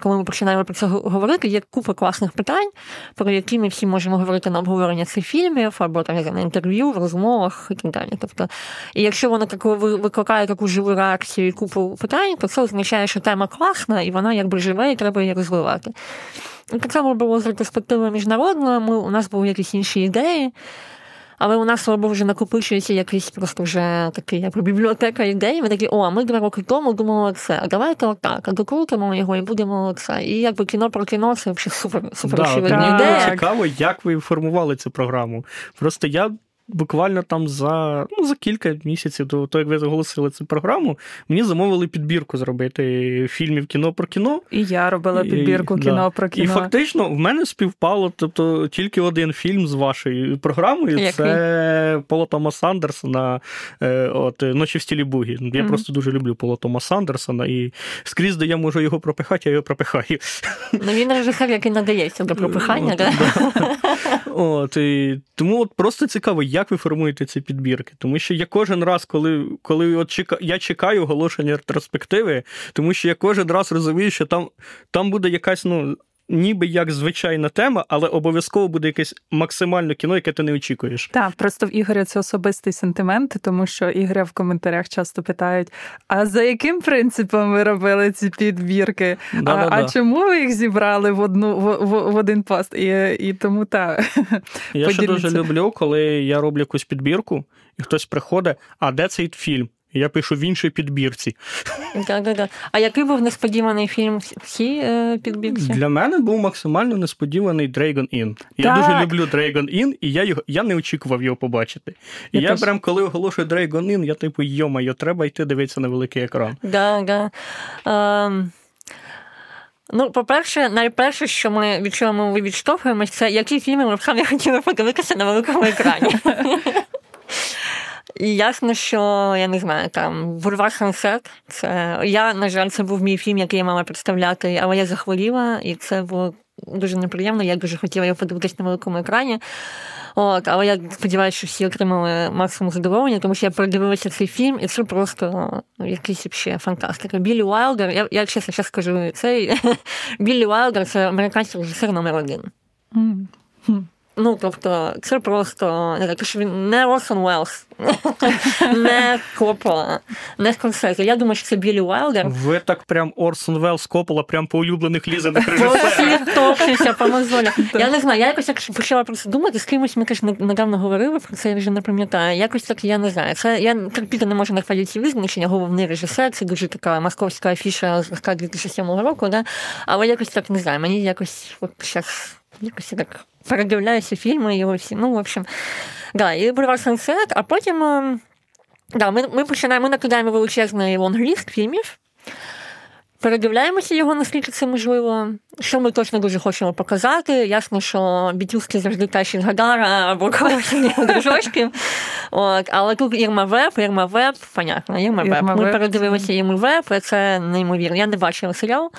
коли ми починаємо про це говорити, є купа класних питань, про які ми всі можемо говорити на обговорення цих фільмів або там, на інтерв'ю, в розмовах і так далі. Тобто, і якщо воно так викликає таку живу реакцію і купу питань, то це означає, що тема класна і вона якби живе, і треба її розвивати. І так само було з ретроспективою міжнародною. Ми, у нас були якісь інші ідеї. Але у нас або вже накопичується якийсь просто вже такий як бібліотека ідей. Ми такі, о, ми два роки тому думали це. А давайте отак, а докрутимо його і будемо це. І якби кіно про кіно це взагалі супер, супер Да, мені ідея. цікаво, як ви формували цю програму. Просто я буквально там за, ну, за кілька місяців до того, як ви оголосили цю програму, мені замовили підбірку зробити фільмів кіно про кіно. І я робила І- підбірку да. кіно про І фактично в мене співпало тобто, тільки один фільм з вашою програмою. Який? Це Пола Томаса Андерсона е, от, Ночі в стілі Бугі. Я Мгм. просто дуже люблю Пола Томаса Андерсона, і скрізь, де я можу його пропихати, я його пропихаю. Ну він режисер, який надається до пропихання. От, Да? От, і, тому от просто цікаво, як ви формуєте ці підбірки. Тому що я кожен раз, коли, коли от чека, я чекаю оголошення ретроспективи, тому що я кожен раз розумію, що там, там буде якась, ну. Ніби як звичайна тема, але обов'язково буде якесь максимально кіно, яке ти не очікуєш. Так, просто в Ігоря це особистий сентимент, тому що Ігоря в коментарях часто питають: а за яким принципом ви робили ці підбірки? А, а чому ви їх зібрали в одну в, в, в один пост? І, і тому так. Я ще дуже люблю, коли я роблю якусь підбірку, і хтось приходить, а де цей фільм? Я пишу в іншій підбірці. Да, да, да. А який був несподіваний фільм в цій е, підбірці? Для мене був максимально несподіваний Dragon Inn. Я Так. дуже люблю Dragon Inn, і я його я не очікував його побачити. І Я я, прям коли оголошую Dragon Inn, я типу, йомайо, треба йти дивитися на великий екран. Да, да. Ем, Ну, по-перше, найперше, що ми від чого ми відштовхуємось, це які фільми ми б самі хотіли подивитися на великому екрані. Ясно, що я не знаю, там Бульвар Сансет. Це я, на жаль, це був мій фільм, який я мала представляти, але я захворіла, і це було дуже неприємно. Я дуже хотіла його подивитися на великому екрані. От, але я сподіваюся, що всі отримали максимум задоволення, тому що я передивилася цей фільм, і це просто ну, якийсь ще фантастика. Біллі Уайлдер, я, я чесно зараз скажу, цей Біллі Уайлдер це американський режисер номер один. М. Ну, тобто, це просто так, що він не Орсон Уеллс, не Коппола, не Скорсезе. Я думаю, що це Біллі Уайлдер. Ви так прям Орсон Велс Коппола, прям по улюблених Лізиних режисерах. по мозолях. Я не знаю, я якось як почала про це думати, з кимось ми теж недавно говорили про це, я вже не пам'ятаю. Якось так я не знаю. Це я терпіти не можу нахвалити ці визначення, головний режисер, це дуже така московська афіша з 2007 року, да? але якось так не знаю. Мені якось от зараз якось я так передивляюся фільми, його всі. Ну, в общем, да, і Бульвар Сансет, а потім. Да, ми, ми починаємо, ми накидаємо величезний лонгліст фільмів. Передивляємося його, наскільки це можливо. Що ми точно дуже хочемо показати. Ясно, що бітюски завжди кращі з Гадара або дружочків. От, але тут Ірма Веб, Ірма Веб, понятно, Ірма Веб. Ми передивилися Ірму Веб, це неймовірно. Я не бачила серіал.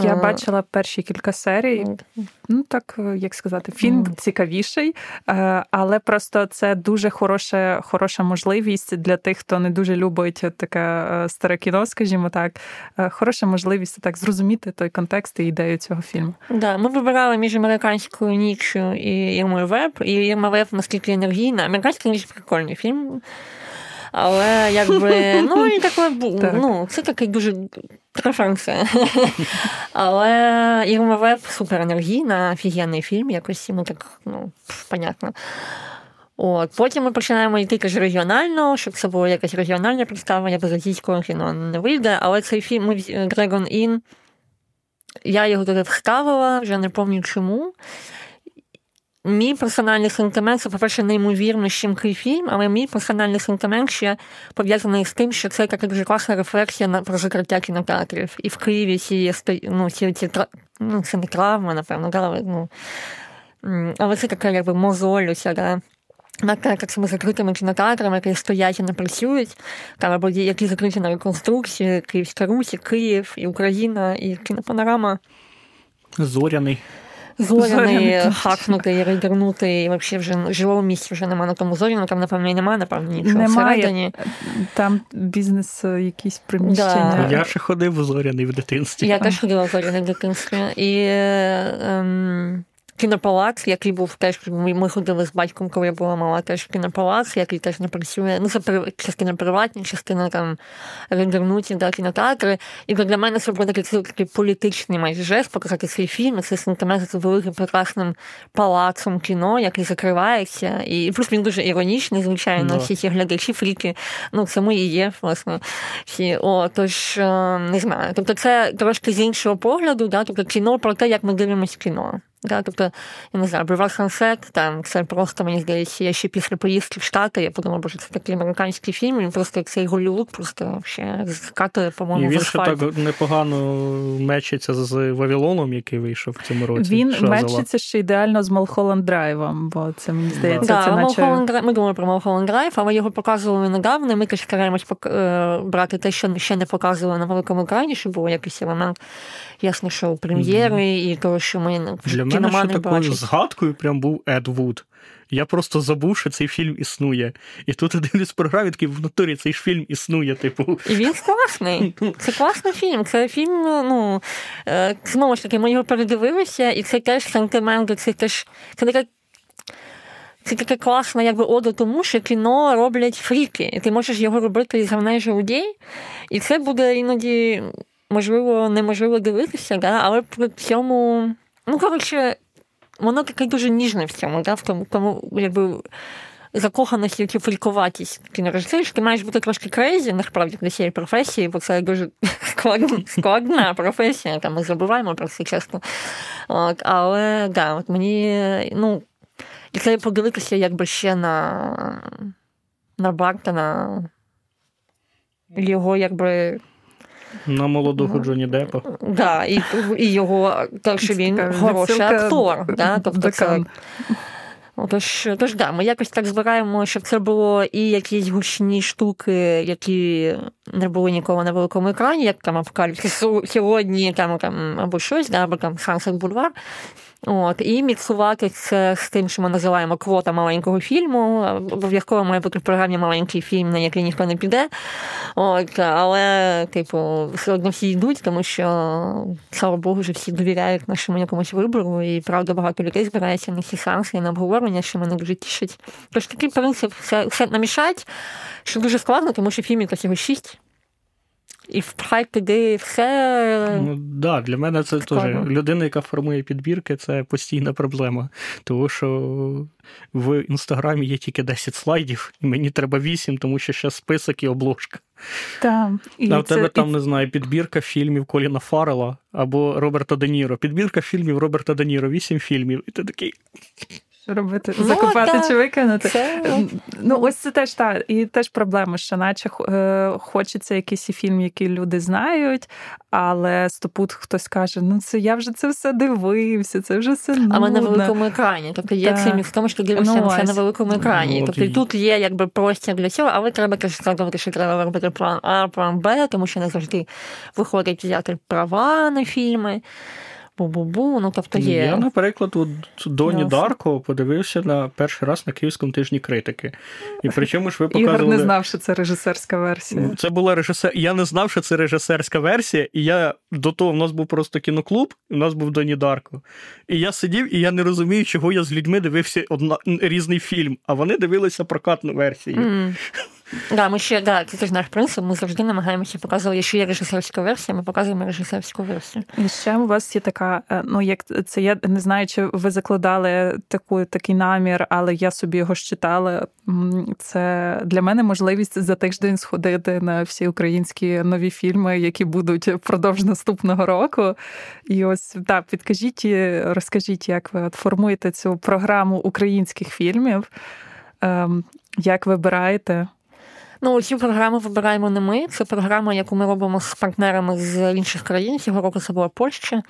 Я Е, бачила перші кілька серій. Ну так як сказати, фільм Мгм. цікавіший, е, але просто це дуже хороша, хороша можливість для тих, хто не дуже любить таке е, старе кіно, скажімо так. Е, Хороша можливість так зрозуміти той контекст і ідею цього фільму. Да, ми вибирали між американською ніччю і Ірмою Веб. І Ірма Веб наскільки енергійна. Американська ніч прикольний фільм. Але якби, ну і таке, бу- Так. ну, це такий дуже преференція. Але Ірма Веб супер енергійна, офігенний фільм, якось йому так, ну, понятно. От, потім ми починаємо йти теж регіонально, щоб це було якесь регіональне представлення, без російського кіно не вийде. Але цей фільм Dragon Inn, я його туди вставила, вже не пам'ятаю чому. Мій персональний сентимент це, по-перше, неймовірно щемкий фільм, але мій персональний сентимент ще пов'язаний з тим, що це така дуже класна рефлексія на про закриття кінотеатрів. І в Києві ці, ну, ці, ці ну, це не травма, напевно, да, але, ну, але це така якби мозоль, оця, да, на цими закритими кінотеатрами, які стоять і не працюють, там або які закриті на реконструкції, Київська Русь, і Київ, і Україна, і кінопанорама. Зоряний. Зоряний, хакнутий, рейдернутий, і взагалі вже живого місця вже немає на тому зоряному, там, напевно, і немає, напевно, нічого немає. всередині. Там бізнес, е, якісь приміщення. Да. Я ще ходив у зоряний в дитинстві. Я теж ходила в зоряний в дитинстві. І ем, кінопалац, який був теж, ми ходили з батьком, коли я була мала, теж кінопалац, який теж не працює. Ну, це частина приватні, частина там рендернуті да, кінотеатри. І для мене це був такий, такий політичний майже жест показати цей фільм. Це сентимент з великим прекрасним палацом кіно, який закривається. І плюс він дуже іронічний, звичайно, всі ці глядачі, фріки. Ну, це і є, власне. Всі. О, тож, е, не знаю. Тобто, це трошки з іншого погляду, да? тобто кіно про те, як ми дивимося кіно. Да, Тобто, я не знаю, Бульвар Сансет, там це просто, мені здається, я ще після поїздки в Штати, я подумала, боже, це такий американський фільм, він просто як цей Голлівуд просто ще скатує, по-моєму, І він ще так непогано match иться з Вавилоном, який вийшов в цьому році. Він Шазелла. match иться ще ідеально з Малхолланд Драйвом, бо це, мені здається, да, це наче... Драйв, Ми думали про Малхолланд Драйв, але його показували недавно, ми теж стараємось е, брати те, що ще не показували на великому екрані, щоб було якийсь елемент, ясно, що прем'єри, mm-hmm. і того, що ми Для мене ще такою згадкою прям був Ед Вуд. Я просто забув, що цей фільм існує. І тут один із програм такий в натурі цей ж фільм існує, типу. І він класний. Це класний фільм. Це фільм, ну е, знову ж таки, ми його передивилися, і це теж сентимент, це теж це таке. Це таке класне, якби ода тому, що кіно роблять фріки, і ти можеш його робити із равнежі людей, і це буде іноді, можливо, неможливо дивитися, да? але при цьому, ну, коротше, воно таке дуже ніжне в цьому, да? в тому, тому якби. Закоханості фрікуватість кінорежисерів, ти маєш бути трошки crazy, насправді, для цієї професії, бо це дуже складна, складна професія, там ми забуваємо про це часто. От, Але да, от мені, ну, і це подивитися якби ще на на Бартона, його якби на молодого Джоні Деппа. Да, і і його так, що він хороший актор. Да? Тобто це, Тож, тож да, ми якось так збираємо, щоб це було і якісь гучні штуки, які не були ніколи на великому екрані, як там Апокаліпсис сьогодні, там, там або щось, да, або там Сансет Boulevard, От, І міксувати це з тим, що ми називаємо квота маленького фільму. Обов'язково має бути в програмі маленький фільм, на який ніхто не піде. От, Але, типу, все одно всі йдуть, тому що, слава Богу, вже всі довіряють нашому якомусь вибору, і правда багато людей збирається на ці сеанси, на обговорення, що мене дуже тішить. Тож такий принцип все, все намішать, що дуже складно, тому що фільм якось його шість і впхай туди все. Ну да, для мене це теж людина, яка формує підбірки, це постійна проблема. Тому що в інстаграмі є тільки 10 слайдів, і мені треба 8, тому що ще список і обложка. Так. А в тебе там, не знаю, підбірка фільмів Коліна Фаррела або Роберта Де Ніро. Підбірка фільмів Роберта Де Ніро, 8 фільмів. І ти такий. Що робити? Ну, Закопати так. чи викинути? Це... Ну, ось це теж так. І теж проблема, що наче е, хочеться якийсь фільм, який люди знають, але стопут хтось каже: ну це я вже це все дивився, це вже все. нудно. Але на великому екрані. Тобто є цим в тому, що дивишся ну, все на великому екрані. Ну, тобто і тут є якби простір для цього, але треба сказати, що треба робити план А, план Б, тому що не завжди виходить взяти права на фільми бу-бу-бу, ну тобто є. Я, наприклад, у Доні Дарко подивився на перший раз на Київському тижні критики. І причому ж ви показували... Ігор не знав, що це режисерська версія. Це була режисер. Я не знав, що це режисерська версія, і я до того в нас був просто кіноклуб, і в нас був Доні Дарко. І я сидів, і я не розумію, чого я з людьми дивився одна різний фільм, а вони дивилися прокатну версію. Mm. Да, ми ще да, це теж наш принцип. Ми завжди намагаємося показувати, що є режисерська версія, ми показуємо режисерську версію. І ще у вас є така, е, ну як це я не знаю, чи ви закладали таку такий намір, але я собі його читала. Це для мене можливість за тиждень сходити на всі українські нові фільми, які будуть впродовж наступного року. І ось так, підкажіть, розкажіть, як ви формуєте цю програму українських фільмів, ем, як вибираєте. Ну, цю програму вибираємо не ми. Це програма, яку ми робимо з партнерами з інших країн. Цього року це була Польща.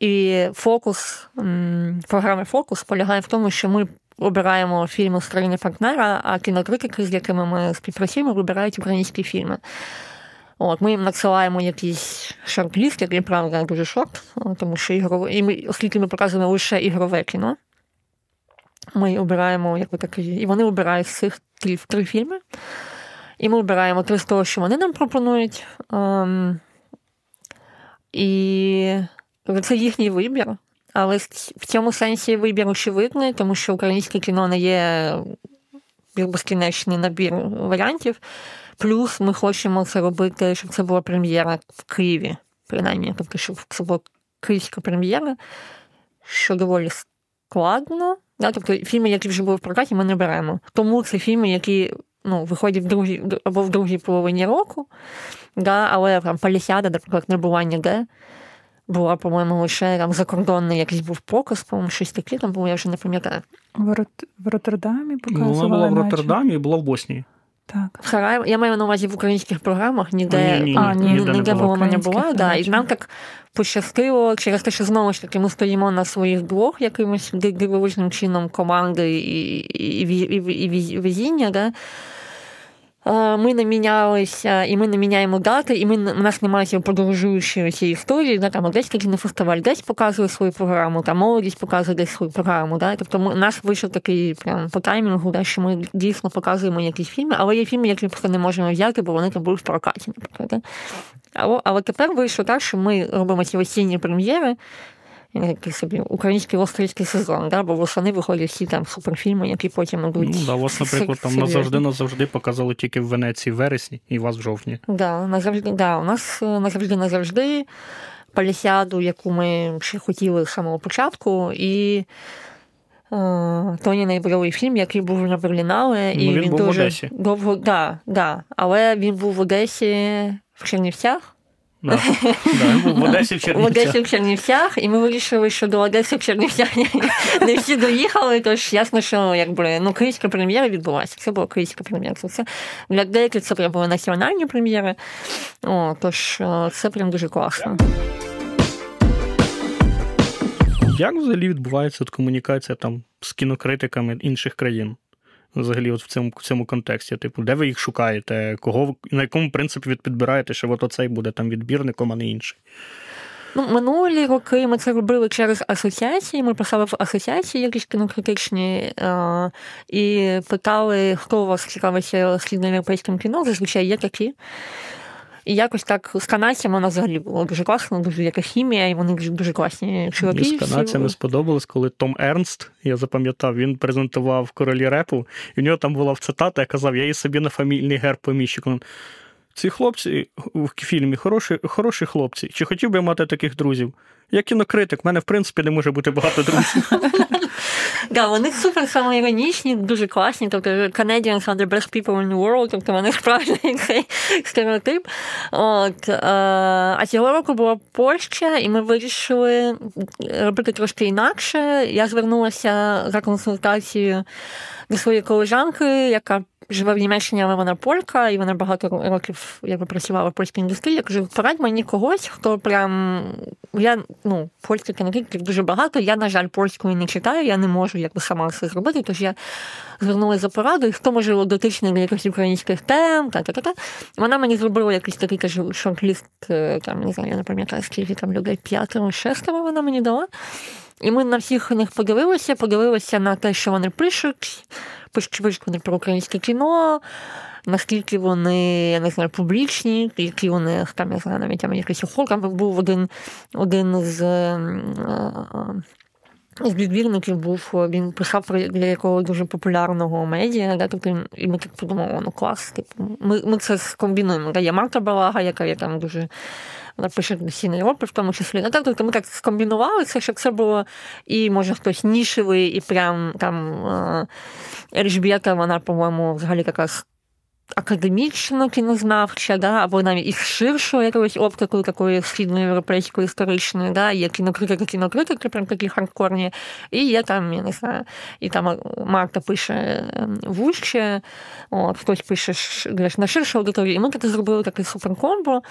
І фокус програми Фокус полягає в тому, що ми обираємо фільми з країни партнера, а кінокритики, з якими ми співпрацюємо, вибирають українські фільми. От, Ми їм надсилаємо якийсь шорт-ліст, який правда дуже шорт, тому що ігрове, і ми, оскільки ми показуємо лише ігрове кіно, ми обираємо, як ви так і вони обирають з цих три, три фільми. І ми обираємо три з того, що вони нам пропонують. Ем, і це їхній вибір. Але в цьому сенсі вибір очевидний, тому що українське кіно не є безкінечний набір варіантів. Плюс ми хочемо це робити, щоб це була прем'єра в Києві, принаймні, тобто, щоб це була київська прем'єра, що доволі складно. Тобто фільми, які вже були в прокаті, ми не беремо. Тому це фільми, які ну, виходять в другій або в другій половині року, да? але там Палісяда, наприклад, не була ніде. Була, по-моєму, лише там закордонний якийсь був показ, по-моєму, щось таке там було, я вже не пам'ятаю. В, Рот... Роттердамі показували? Вона була в. Роттердамі і була в Боснії. Так. Харай, я маю на увазі в українських програмах, ніде Ні, ні, А, ні, ніде не ніде було. не була. Да, і нам так пощастило через те, що знову ж таки ми стоїмо на своїх двох якимось ди- дивовижним чином команди і, і, і, ві- і, і везіння. Да? Е, і ми не міняємо дати, і ми не- у нас немає цієї історії. Да? Там Одеський кінофестиваль десь показує свою програму, там показує десь свою програму. Да? Тобто ми, у нас вийшов такий прям по таймінгу, да, що ми дійсно показуємо якісь фільми, але є фільми, які просто не можемо взяти, бо вони там були в прокаті, наприклад. Да? Але, але тепер вийшло так, що ми робимо ці осінні прем'єри, який собі український острівський сезон, да? бо восени виходять всі там суперфільми, які потім йдуть. Ну, да, вас, наприклад, там назавжди назавжди показали тільки в Венеції в вересні і вас в жовтні. Да, назавжди, да, у нас е, назавжди назавжди палісяду, яку ми ще хотіли з самого початку, і е, Тоні найбровий фільм, який був на Берлінале, і Ну, він був в Одесі. довго. Да, да, але він був в Одесі в Чернівцях. Да. Да, в Одесі в В Чернівцях. Одесі в Чернівцях, і ми вирішили, що до Одеси в Чернівцях не всі доїхали, тож ясно, що якби ну київська прем'єра відбулася. Це була київська прем'єра. Це для деяких це прям були національні прем'єри. О, тож е, це прям дуже класно. Як взагалі відбувається от комунікація там з кінокритиками інших країн? Взагалі, от в цьому, в цьому контексті, типу, де ви їх шукаєте? Кого на якому принципі ви що от оцей буде там відбірником, а не інший? Ну, минулі роки ми це робили через асоціації. Ми писали в асоціації якісь кінокритичні е, і питали, хто у вас цікавиться східноєвропейським кіно. Зазвичай є такі. І якось так з канадцями у нас взагалі було дуже класно, дуже яка хімія, і вони дуже, дуже класні. Мені з всі. канадцями сподобалось, коли Том Ернст, я запам'ятав, він презентував королі репу, і в нього там була цитата, я казав, я її собі на фамільний герб поміщу. Ці хлопці в фільмі хороші, хороші хлопці. Чи хотів би мати таких друзів? Я кінокритик, в мене в принципі не може бути багато друзів. Да, вони супер самоіронічні, дуже класні. Тобто Canadians are the best people in the world, тобто вони справжній цей стереотип. От, е, а цього року була Польща, і ми вирішили робити трошки інакше. Я звернулася за консультацією до своєї колежанки, яка живе в Німеччині, але вона полька, і вона багато років якби, працювала в польській індустрії. Я кажу, порадь мені когось, хто прям. Я, ну, польських кінокритиків дуже багато. Я, на жаль, польською не читаю, я не можу якби сама це зробити. Тож я звернулася за порадою, хто можливо дотичний до якихось українських тем, та та та та Вона мені зробила якийсь такий кажу, шорт-ліст, е, там не знаю, я не пам'ятаю, скільки там людей п'ятеро, шестеро вона мені дала. І ми на всіх них подивилися, подивилися на те, що вони пишуть, пишуть вони про українське кіно, наскільки вони, я не знаю, публічні, які вони там, я знаю, навіть якийсь охор, був один, один з. е, з відбірників був, він писав для якого дуже популярного медіа, да, тобто, і ми так подумали, ну клас, типу, ми, ми це скомбінуємо. Є Марта Балага, яка є там дуже пише до в тому числі. Ну, так, тобто ми так скомбінували це, щоб це було і, може, хтось нішевий, і прям там е, Ельжбєта, вона, по-моєму, взагалі така академічно кінознавча, да, або навіть із ширшою якоюсь оптикою такої східноєвропейської історичної, да, є кінокритики, кінокритики, прям такі хардкорні, і є там, я не знаю, і там Марта пише ем, вужче, от, хтось пише на ширшу аудиторію, і ми таки зробили такий суперкомбо.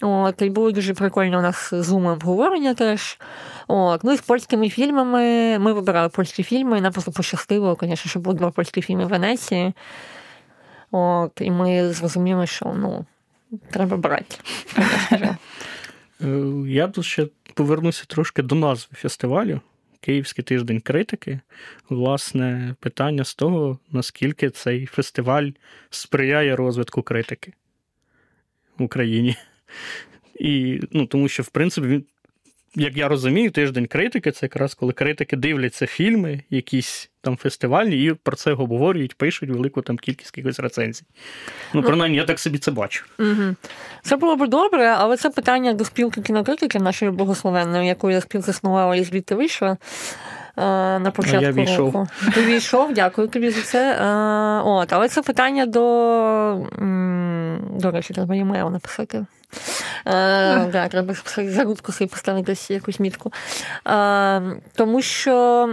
От, і було дуже прикольно у нас зуми обговорення теж. От, Ну і з польськими фільмами ми вибирали польські фільми, і нам просто пощастило, звісно, що було два польські фільми в Венеції. От, І ми зрозуміли, що ну, треба брати. Е, я тут ще повернуся трошки до назви фестивалю. Київський тиждень критики. Власне, питання з того, наскільки цей фестиваль сприяє розвитку критики в Україні. І, ну, Тому що, в принципі, як я розумію, тиждень критики це якраз коли критики дивляться фільми, якісь там фестивальні, і про це обговорюють, пишуть велику там кількість якихось рецензій. Ну, ну принаймні, я так собі це бачу. Угу. Це було б добре, але це питання до спілки кінокритики нашої благословенної, якою я спілка існувала і звідти вийшла. На початку я війшов. року. Ти війшов, дякую тобі за це. От, Але це питання до до речі, треба емейл написати. Е, да, Треба зарубку собі поставити якусь мітку. Е, тому що.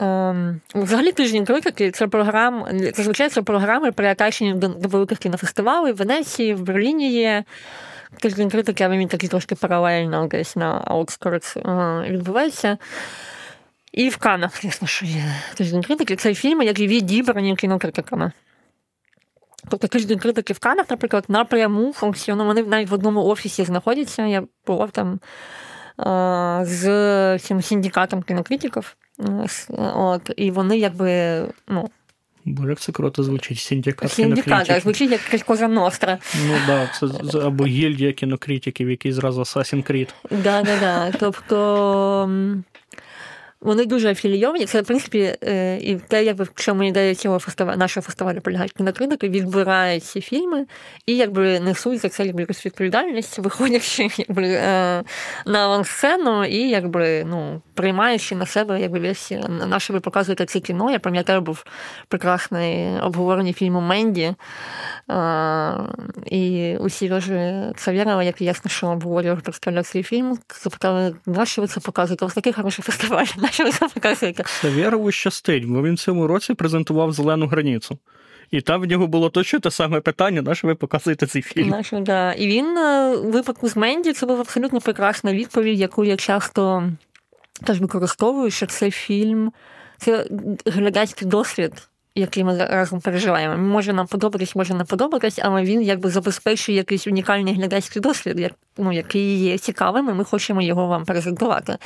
Ем, взагалі тиждень критики це програм, зазвичай це програми приатачені до, до великих кінофестивалів в Венеції, в Берліні є. Тиждень критики, але він такий трошки паралельно десь на outskirts відбувається. І в Канах, звісно, що є тиждень критики. Це фільми, які відібрані кінокритиками. Тобто тиждень критики в Канах, наприклад, напряму функціонує. Вони навіть в одному офісі знаходяться. Я була там з цим синдикатом кінокритиків. От, І вони якби. ну, Боже, як це круто звучить. Синдикат Синдикат, так, звучить як якась коза ностра. Ну так, да, це або гільдія кінокритиків, який зразу Assassin's Creed. Так, так, так. Тобто вони дуже афілійовані. Це, в принципі, е, і те, якби в чому ідея цього фестивалю, нашого фестивалю полягає кінокритики, відбирають ці фільми і якби несуть за це якби, відповідальність, виходячи якби, е, на авансцену і якби, ну, приймаючи на себе якби, весь наше ви показуєте це кіно. Я пам'ятаю, був прекрасний обговорення фільму Менді. І у Сережі Цавєрова, як ясно, що обговорював представляв цей фільм, запитали, на що ви це показуєте? У вас такий хороший фестиваль що? Савєрову щастить, бо він в цьому році презентував зелену границю. І там в нього було точно те саме питання, на що ви показуєте цей фільм. Наше, да. І він у випадку з Менді це була абсолютно прекрасна відповідь, яку я часто теж використовую, що цей фільм це глядацький досвід. Який ми разом переживаємо. Може нам подобатись, може не подобатись, але він якби забезпечує якийсь унікальний глядацький досвід, як, ну, який є цікавим, і ми хочемо його вам презентувати.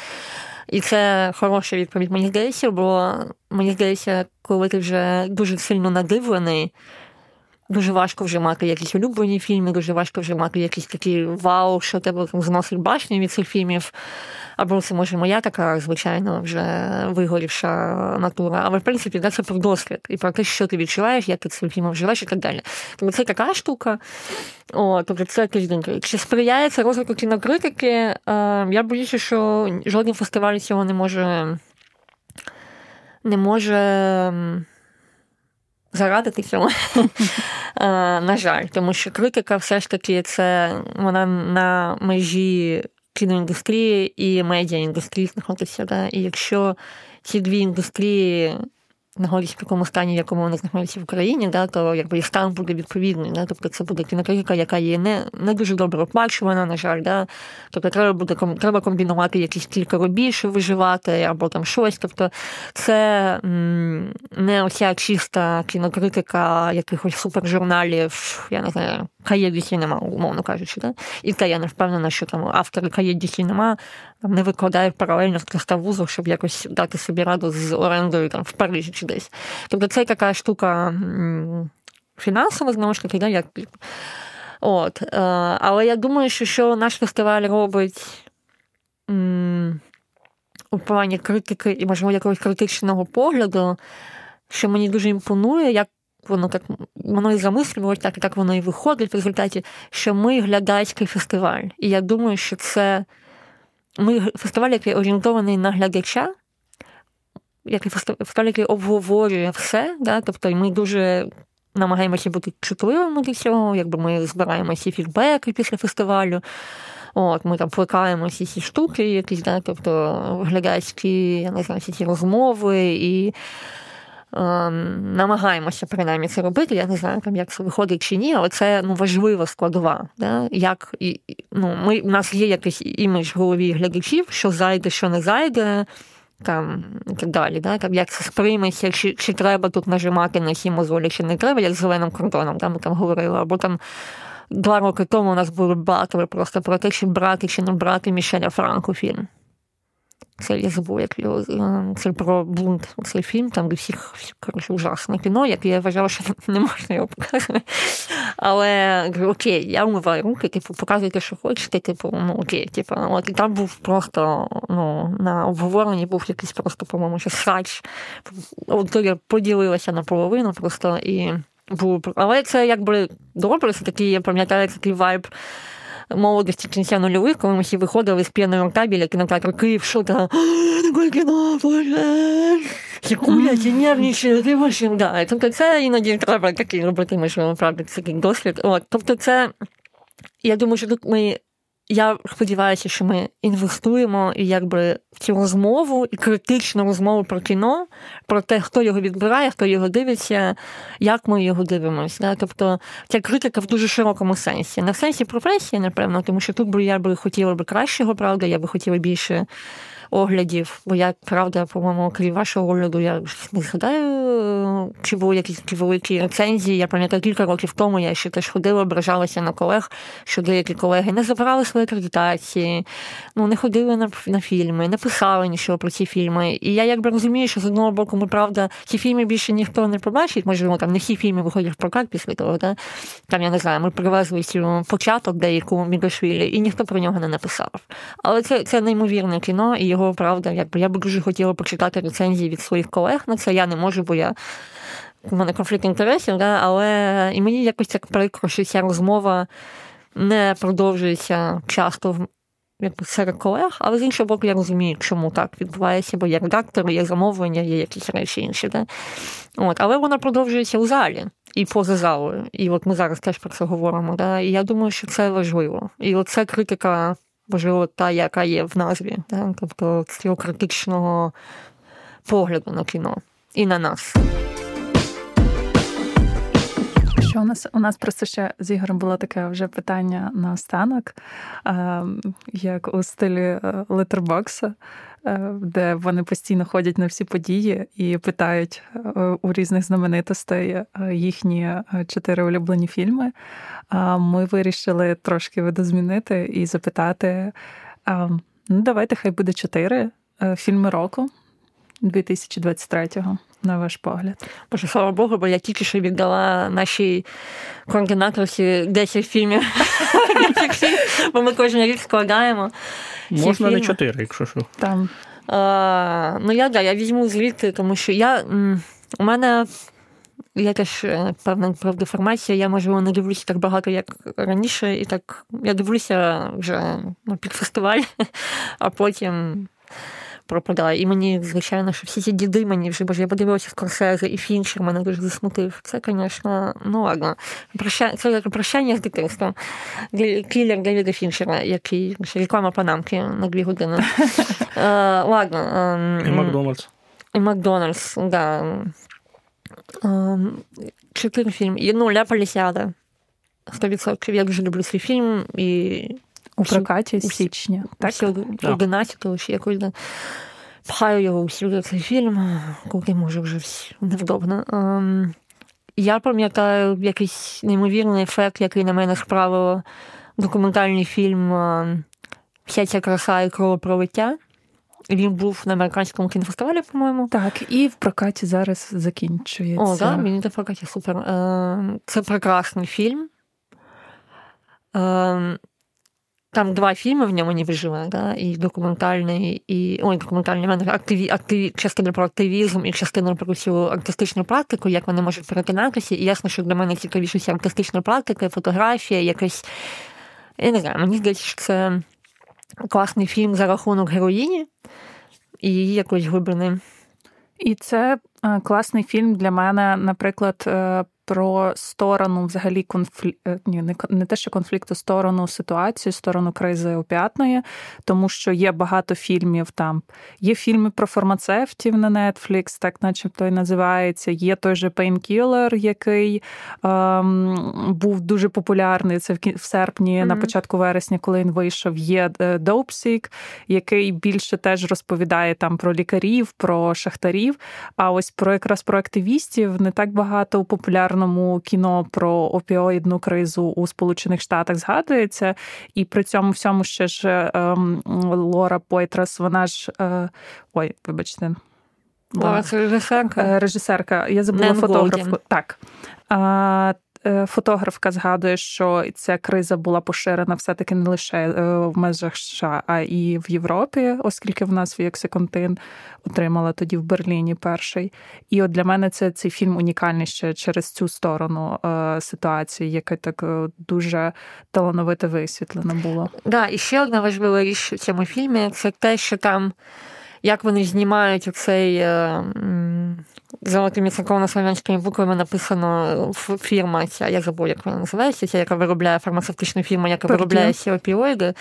І це хороша відповідь, мені здається, бо мені здається, коли ти вже дуже сильно надивлений, дуже важко вже мати якісь улюблені фільми, дуже важко вже мати якісь такі вау, що тебе там зносить башню від цих фільмів. Або це може моя така, звичайно, вже вигорівша натура. Але в принципі, це про досвід і про те, що ти відчуваєш, як ти цим фільмом живеш і так далі. Тобто це така штука. О, тобто це тиждень. Чи сприяє це розвитку кінокритики? Е, я боюся, що жоден фестиваль цього не може не може зарадити цьому. Е, на жаль, тому що критика все ж таки це вона на межі кіноіндустрії і медіаіндустрії знаходиться. Да? І якщо ці дві індустрії знаходяться в такому стані, в якому вони знаходяться в Україні, да, то якби і стан буде відповідний. Да? Тобто це буде кінокритика, яка є не не дуже добре оплачувана, на жаль. Да? Тобто треба буде треба комбінувати якісь кілька робіт, щоб виживати, або там щось. Тобто це м, не оця чиста кінокритика якихось супержурналів, я не знаю. Каєдісі нема, умовно кажучи. Да? І те я не впевнена, що там автори Каєдісі нема, не викладають паралельно з 300 вузов, щоб якось дати собі раду з орендою там в Парижі десь. Тобто це така штука фінансова, знову ж таки, да, як. От. Е, але я думаю, що що наш фестиваль робить у плані критики і, можливо, якогось критичного погляду, що мені дуже імпонує, як воно так воно і замислювалося, так і воно і виходить в результаті, що ми глядацький фестиваль. І я думаю, що це ми фестиваль, який орієнтований на глядача, фестиваль, який обговорює все. Да? Тобто ми дуже намагаємося бути чутливими до цього, якби ми збираємо всі фідбеки після фестивалю. От, Ми там плекаємо всі ці штуки, якісь, да, тобто глядацькі, я не знаю, всі ці розмови і ем, намагаємося принаймні це робити. Я не знаю, там, як це виходить чи ні, але це ну, важлива складова. Да? Як, і, ну, ми, У нас є якийсь імідж в голові глядачів, що зайде, що не зайде. Там і так далі, да? як сприйметься, чи чи треба тут нажимати на ці мозолі, чи не треба, як зеленим кордоном, там ми там говорили, або там два роки тому у нас були батли просто про те, чи брати, чи не брати Мішеля Франку фільм. Це як це про бунт. Цей фільм, там де всіх коротше, ужасне кіно, як я вважала, що не можна його показувати. Але окей, я вмиваю руки, типу, показуйте, що хочете, типу, ну окей, типу, от і там був просто ну, на обговоренні був якийсь просто, по-моєму, ще срач. От я поділилася наполовину просто і був. Але це якби добре, це такий, я пам'ятаю, такий вайб молодості кінця нульових, коли ми всі виходили з п'яного табіля кінотеатру Київ, що там, таке кіно, боже, курять, і нервничають, ти вообще, да. Тобто це іноді треба такий робити, ми ж правда, такий досвід. От, тобто це, я думаю, що тут ми я сподіваюся, що ми інвестуємо і якби в цю розмову і критичну розмову про кіно, про те, хто його відбирає, хто його дивиться, як ми його дивимося. Да? Тобто ця критика в дуже широкому сенсі. Не в сенсі професії, напевно, тому що тут би я би хотіла би кращого, правда, я би хотіла більше оглядів, бо я, правда, по-моєму, крім вашого огляду, я не згадаю, чи були якісь великі рецензії. Я пам'ятаю, кілька років тому я ще теж ходила, ображалася на колег, що деякі колеги не забрали свої акредитації, ну, не ходили на на фільми, не писали нічого про ці фільми. І я якби розумію, що з одного боку, ми правда, ці фільми більше ніхто не побачить, можливо, там не всі фільми виходять в прокат після того. Да? Там, я не знаю, ми привезли цю початок деяку Мігашвілі, і ніхто про нього не написав. Але це це неймовірне кіно, і його правда, якби я б дуже хотіла почитати рецензії від своїх колег на це. Я не можу, бо я. У мене конфлікт інтересів, да? але і мені якось так прикро, що ця розмова не продовжується часто якби, серед колег, але з іншого боку, я розумію, чому так відбувається, бо є редактори, є замовлення, є якісь речі інші. Да? От, Але вона продовжується у залі і поза залою. І от ми зараз теж про це говоримо. Да? І я думаю, що це важливо. І от критика можливо, та, яка є в назві, так? тобто цього критичного погляду на кіно і на нас. Що у нас у нас просто ще з Ігорем було таке вже питання на останок, як у стилі летербокса. Е, де вони постійно ходять на всі події і питають е, у різних знаменитостей е, їхні чотири улюблені фільми. Ми вирішили трошки видозмінити і запитати: ну, давайте, хай буде чотири фільми року 2023-го. На ваш погляд. Боже, слава Богу, бо я тільки що віддала нашій координаторці 10 фільмів, бо ми кожен рік складаємо. Можна не чотири, якщо що. Там. А, Ну, я да, я візьму звідти, тому що я у мене теж е, певна правдеформація, я, можливо, не дивлюся так багато, як раніше, і так я дивлюся вже ну, під фестиваль, а потім пропадає. І мені, звичайно, що всі ці діди мені вже, боже, я подивилася Скорсезе і Фінчер мене дуже засмутив. Це, звісно, ну ладно. Проща... Це прощання з дитинством. Кілер Девіда Фінчера, який реклама панамки на дві години. uh, ладно. Um, і Макдональдс. І Макдональдс, да. Um, чотири фільми. Ну, Ля Полісіада. 100%. Я дуже люблю цей фільм. і у прокаті з січня. Так? 11-го чи якось. Пхаю його усюди цей фільм, коли може вже невдобно. Ем, я пам'ятаю якийсь неймовірний ефект, який на мене справив документальний фільм ем, Вся ця краса і кровопролиття. Він був на американському кінофестивалі, по-моєму. Так, і в прокаті зараз закінчується. О, так, він в прокаті супер. Ем, це прекрасний фільм. Там два фільми в ньому не виживе, да? і документальний, і ой, документальний мене активі, активі, частина про активізм і частина про цю артистичну практику, як вони можуть перетинатися. І ясно, що для мене цікавіше артистична практика, фотографія, якась. Я не знаю, мені здається, що це класний фільм за рахунок героїні і її якоїсь глибини. І це класний фільм для мене, наприклад, е, про сторону взагалі конфлікту, е, ні, не, не те, що конфлікту, сторону ситуації, сторону кризи опіатної, тому що є багато фільмів там. Є фільми про фармацевтів на Netflix, так начебто і називається. Є той же Painkiller, який ем, був дуже популярний. Це в серпні, mm-hmm. на початку вересня, коли він вийшов. Є е, Dope який більше теж розповідає там про лікарів, про шахтарів. А ось про якраз про активістів не так багато у популярному кіно про опіоїдну кризу у Сполучених Штатах згадується. І при цьому всьому ще ж ем, Лора Пойтрас, вона ж е, ой, вибачте. Да. це режисерка. Е, режисерка. Я забула фотографку. Так. Е, фотографка згадує, що ця криза була поширена все-таки не лише е, в межах США, а і в Європі, оскільки в нас Віоксиконтин отримала тоді в Берліні перший. І от для мене це цей фільм унікальний ще через цю сторону е, ситуації, яка так дуже талановито висвітлена була. Да, і ще одна важлива річ у цьому фільмі це те, що там як вони знімають оцей золотими церковно-славянськими буквами написано фірма, ця, я забув, як вона називається, ця, яка виробляє фармацевтичну фірму, яка виробляє ці опіоїди.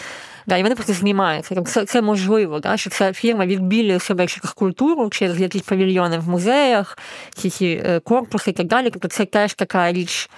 Да, і вони просто знімаються. Це це можливо, да, що ця фірма відбілює себе через культуру, через якісь павільйони в музеях, ці ці е, корпуси і так далі. Тобто це теж така річ.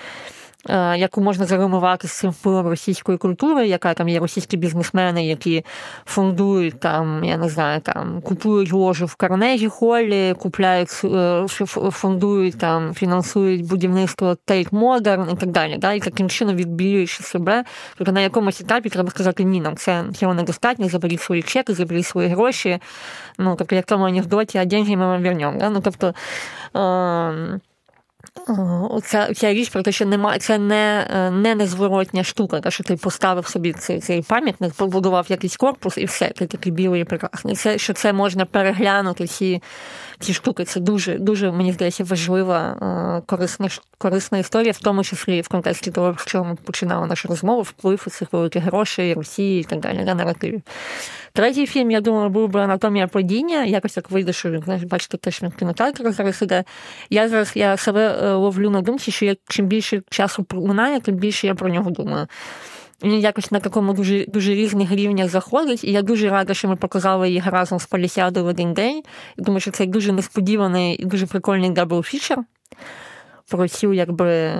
Е, яку можна заримувати з цим впливом російської культури, яка там є російські бізнесмени, які фондують там, я не знаю, там купують ложу в Карнегі Холлі, купляють, е, фондують там, фінансують будівництво Тейт Модерн і так далі. Да? І таким чином відбілюючи себе, тобто на якомусь етапі треба сказати, ні, нам це цього недостатньо, заберіть свої чеки, заберіть свої гроші. Ну, тобто, як в тому анекдоті, а деньги ми вам вернемо. Да? Ну, тобто, е- Оця ця річ про те, що немає, це не не незворотня штука, те, що ти поставив собі цей цей пам'ятник, побудував якийсь корпус і все, ти такий білий і прекрасний. Це що це можна переглянути ці ці штуки. Це дуже дуже мені здається важлива корисна корисна історія, в тому числі в контексті того, що ми починали нашу розмову, вплив цих великих грошей, Росії і так далі на наративі. Третій фільм, я думаю, був би анатомія падіння. Якось так вийде, що знаєш, бачите, теж він кінотеатр зараз іде. Я зараз я себе е, ловлю на думці, що я чим більше часу минає, тим більше я про нього думаю. Він якось на такому дуже дуже різних рівнях заходить, і я дуже рада, що ми показали їх разом з Палісіадою в один день. І думаю, що це дуже несподіваний і дуже прикольний double feature про цю якби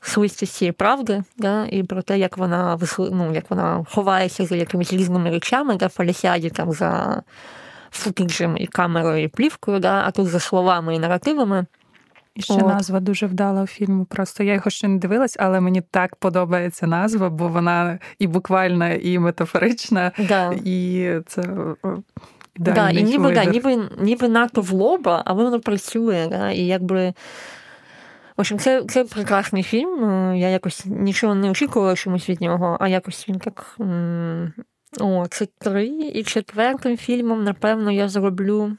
свистості правди, да, і про те, як вона ну, як вона ховається за якимись різними речами, да, в Палісіаді там за футиджем і камерою, і плівкою, да, а тут за словами і наративами. І ще От. назва дуже вдала у фільму. Просто я його ще не дивилась, але мені так подобається назва, бо вона і буквальна, і метафорична, да. і це. Да, і ніби да, ніби ніби надто в лоба, але воно працює. Да, І якби. В общем, це це прекрасний фільм. Я якось нічого не очікувала чомусь від нього, а якось він так. О, це три. І четвертим фільмом, напевно, я зроблю.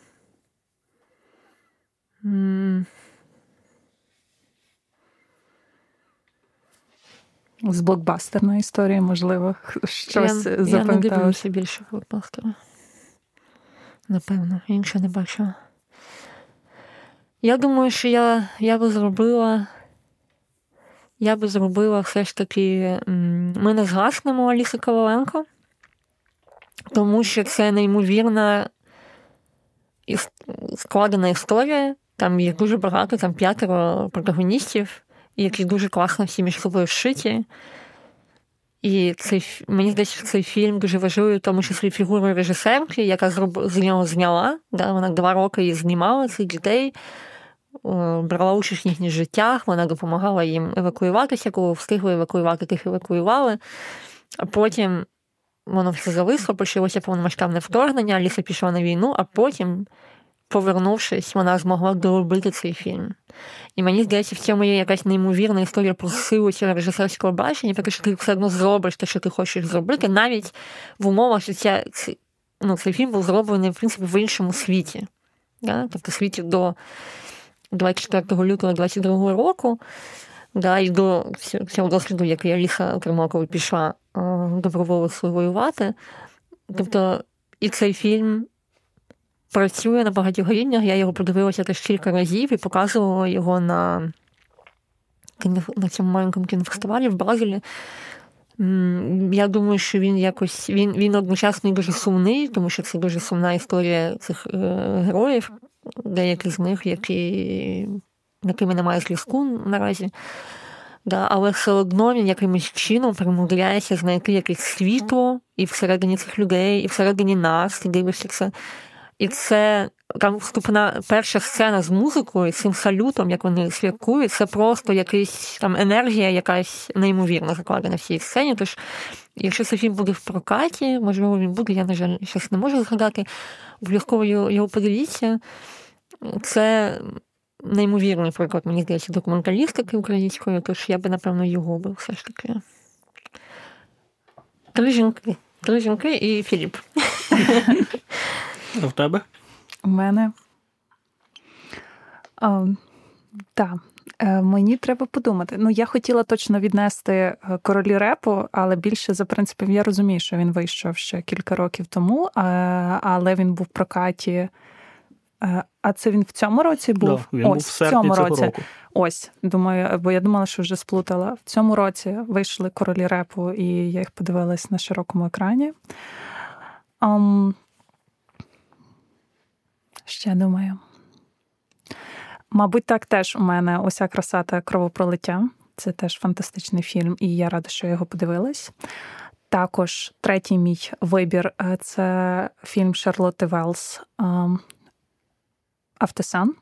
З блокбастерної історії, можливо, щось я, запам'яталося. Я не дивлюся більше блокбастера. Напевно, інше не бачила. Я думаю, що я я би зробила. Я би зробила все ж таки. Ми не згаснемо Аліси Коваленко, тому що це неймовірна складена історія. Там їх дуже багато, там п'ятеро протагоністів які дуже класно всі між собою зшиті. І цей, мені здається, цей фільм дуже важливий, в тому числі фігурою режисерки, яка з нього зняла. Да? Вона два роки її знімала цих дітей, брала участь в їхніх життях, вона допомагала їм евакуюватися, коли встигли евакуювати, тих евакуювали. А потім воно все зависло, почалося повномасштабне вторгнення, Ліса пішла на війну, а потім повернувшись, вона змогла доробити цей фільм. І мені здається, в цьому є якась неймовірна історія про силу цього режисерського бачення, тому що ти все одно зробиш те, що ти хочеш зробити, навіть в умовах, що ця, ну, цей фільм був зроблений в принципі в іншому світі. Да? Тобто світі до 24 лютого 22 року, да, і до цього досвіду, який Аліса отримала, коли пішла добровольцю воювати. Тобто, і цей фільм працює на багатьох рівнях. Я його подивилася теж кілька разів і показувала його на на цьому маленькому кінофестивалі в Базелі. Я думаю, що він якось він він одночасно дуже сумний, тому що це дуже сумна історія цих е, героїв, деяких з них, які, якими немає зв'язку наразі. Да, Але все одно він якимось чином примудряється знайти якесь світло і всередині цих людей, і всередині нас, і дивишся це. І це там вступна перша сцена з музикою, цим салютом, як вони святкують, це просто якась там енергія, якась неймовірно закладена в цій сцені. Тож, якщо цей фільм буде в прокаті, можливо, він буде, я, на жаль, щось не можу згадати, обов'язково його подивіться. Це неймовірний приклад, мені здається, документалістики української, тож я би, напевно, його би все ж таки. Три жінки. Три жінки і Філіп. А в тебе? У мене. Так. Е, мені треба подумати. Ну, я хотіла точно віднести е, королі репу, але більше за принципом я розумію, що він вийшов ще кілька років тому, але він був в прокаті. Е, а це він в цьому році був? Да, він Ось, був в, в цьому році. Року. Ось, думаю, бо я думала, що вже сплутала. В цьому році вийшли королі репу, і я їх подивилась на широкому екрані. Um, Ще думаю. Мабуть, так теж у мене уся краса та кровопролиття. Це теж фантастичний фільм, і я рада, що я його подивилась. Також третій мій вибір е, це фільм Шарлотти Велс Автосан.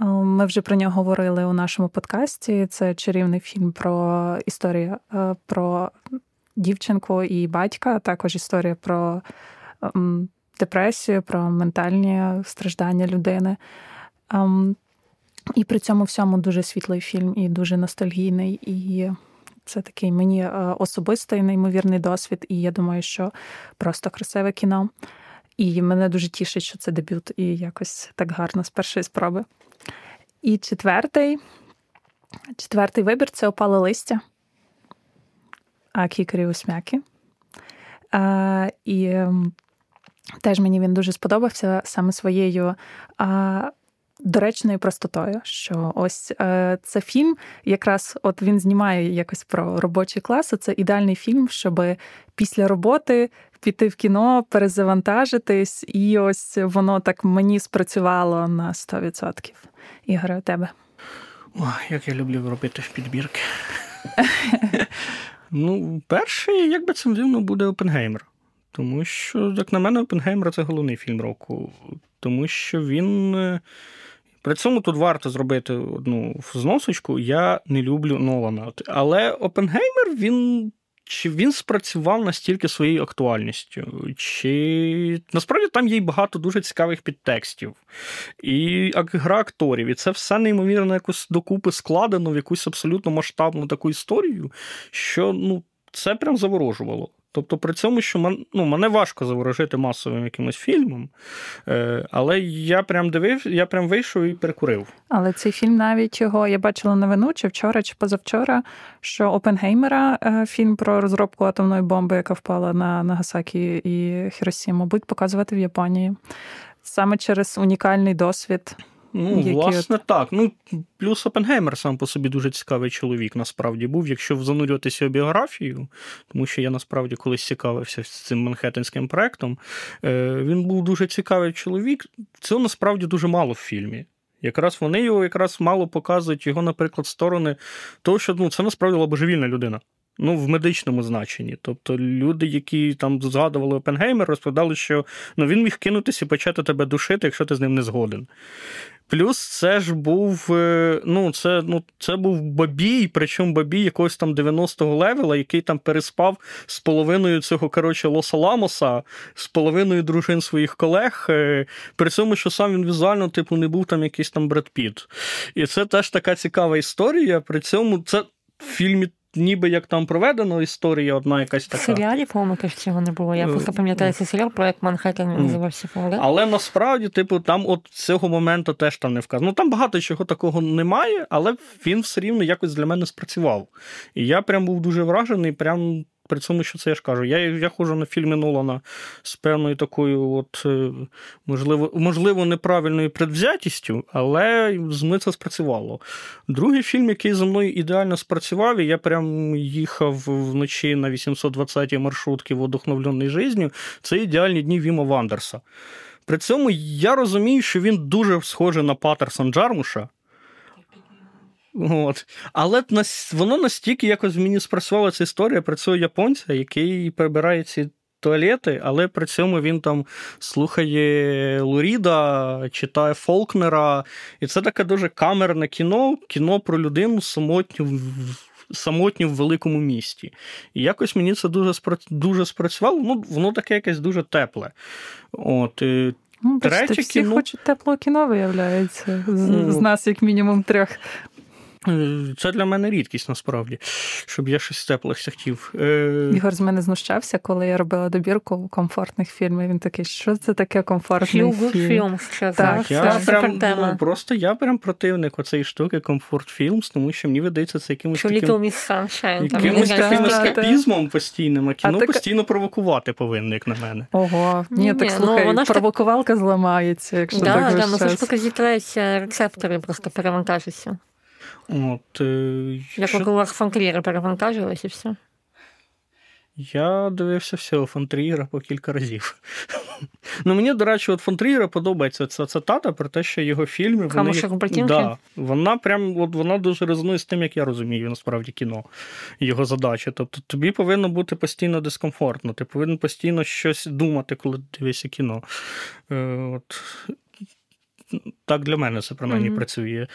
Е, ми вже про нього говорили у нашому подкасті. Це чарівний фільм про історію е, про дівчинку і батька, також історія про депресію, про ментальні страждання людини. Um, і при цьому всьому дуже світлий фільм і дуже ностальгійний. І це такий мені е, особистий неймовірний досвід. І я думаю, що просто красиве кіно. І мене дуже тішить, що це дебют, і якось так гарно з першої спроби. І четвертий четвертий вибір це опале листя а Кікарі Усмяки. А, І ем, Теж мені він дуже сподобався саме своєю а, доречною простотою. Що ось а, це фільм, якраз от він знімає якось про робочий клас. Це ідеальний фільм, щоб після роботи піти в кіно, перезавантажитись, і ось воно так мені спрацювало на 100%. Ігоре, у тебе. Ой, як я люблю робити в підбірки. Ну, перший, як би це дивно, буде Опенгеймер. Тому що, як на мене, Опенгеймер це головний фільм року. Тому що він. Е, при цьому тут варто зробити одну зносочку. Я не люблю Нолана. Але Опенгеймер він. Чи він спрацював настільки своєю актуальністю? Чи насправді там є багато дуже цікавих підтекстів, і гра акторів, і це все неймовірно якось докупи складено в якусь абсолютно масштабну таку історію, що ну, це прям заворожувало. Тобто при цьому, що мен, ну, мене важко заворожити масовим якимось фільмом, е, але я прям дивив, я прям вийшов і перекурив. Але цей фільм навіть його я бачила новину, чи вчора, чи позавчора, що Опенгеймера, е, фільм про розробку атомної бомби, яка впала на Нагасакі і Хіросіму, будуть показувати в Японії саме через унікальний досвід. Ну, які власне, от... так. Ну, Плюс Опенгеймер сам по собі дуже цікавий чоловік, насправді був. Якщо занурюватися в біографію, тому що я насправді колись цікавився цим манхеттенським проектом, е, він був дуже цікавий чоловік. Цього насправді дуже мало в фільмі. Якраз вони його якраз мало показують його, наприклад, сторони того, що ну, це насправді була божевільна людина. Ну, в медичному значенні. Тобто люди, які там згадували Опенгеймер, розповідали, що ну, він міг кинутися і почати тебе душити, якщо ти з ним не згоден. Плюс це ж був е, ну, це ну, це був бабій, причому бабій якогось там 90-го левела, який там переспав з половиною цього коротше, Лоса Ламоса, з половиною дружин своїх колег. Е, при цьому, що сам він візуально, типу, не був там якийсь там Бред Піт. І це теж така цікава історія. При цьому це в фільмі ніби як там проведено історія, одна якась така. В серіалі, по-моєму, теж цього не було. Я просто пам'ятаю цей серіал, проект Манхеттен називався. Да? Але насправді, типу, там от цього моменту теж там не вказано. Ну там багато чого такого немає, але він все рівно якось для мене спрацював. І я прям був дуже вражений, прям при цьому, що це я ж кажу. Я я ходжу на фільми Нолана з певною такою, от, е, можливо, можливо, неправильною предвзятістю, але з мене це спрацювало. Другий фільм, який за мною ідеально спрацював, і я прям їхав вночі на 820-й маршрутки в одухновленій житті, це ідеальні дні Віма Вандерса. При цьому я розумію, що він дуже схожий на Патерсон Джармуша. От. Але воно настільки якось в мені спрацювала ця історія про цього японця, який прибирає ці туалети, але при цьому він там слухає Луріда, читає Фолкнера. І це таке дуже камерне кіно, кіно про людину самотню самотню в великому місті. І якось мені це дуже дуже спрацювало. Ну, Воно таке якесь дуже тепле. От, Ну, Третє всі кіно... хочуть теплого кіно, виявляється, з, mm. з нас, як мінімум, трьох. Е, це для мене рідкість насправді, щоб я щось теплих хотів. Е, Ігор з мене знущався, коли я робила добірку комфортних фільмів. Він такий, що це таке комфортний фільм? фільм так, так, я прям, ну, Просто я прям противник оцеї штуки комфорт фільмс, тому що мені видається, це якимось що таким, якимось таким ескапізмом постійним, а кіно а постійно провокувати повинно, як на мене. Ого, ні, так ну, слухай, ну, провокувалка так... зламається, якщо да, так да, ну, це ж поки рецептори просто перевантажаться. От, Як що... у фантрієра перевантажилось і все. Я дивився всього Фонтрієра по кілька разів. ну, Мені, до речі, от Фонтрієра подобається ця цитата про те, що його фільми. Вони... Да, Вона прям от вона дуже резонує з тим, як я розумію, насправді кіно, його задача. Тобто тобі повинно бути постійно дискомфортно, ти повинен постійно щось думати, коли ти дивишся кіно. Е, от так для мене це принаймні mm-hmm. працює.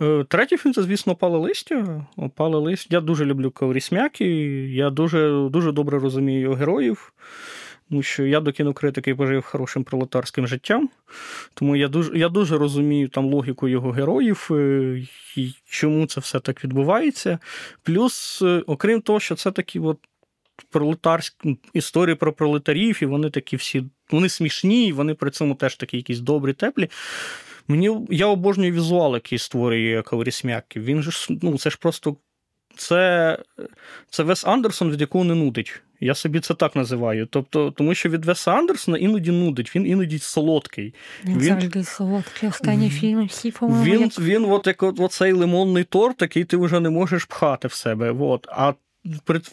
Е, третій фільм це, звісно, опали листя. Опали листя. Я дуже люблю Каурісмяки, я дуже дуже добре розумію його героїв. Тому що я до кінокритики пожив хорошим пролетарським життям, тому я дуже я дуже розумію там логіку його героїв е, і чому це все так відбувається. Плюс, е, окрім того, що це такі от пролетарські історії про пролетарів, і вони такі всі вони смішні, і вони при цьому теж такі якісь добрі, теплі. Мені я обожнюю візуал, який створює Каврісмяків. Він же ну, це ж просто це це Вес Андерсон, від якого не нудить. Я собі це так називаю. Тобто, Тому що від Веса Андерсона іноді нудить, він іноді солодкий. Він завжди солодкий, останні фільми всі по-моєму. Він, як... він от як от, оцей лимонний торт, який ти вже не можеш пхати в себе. От. А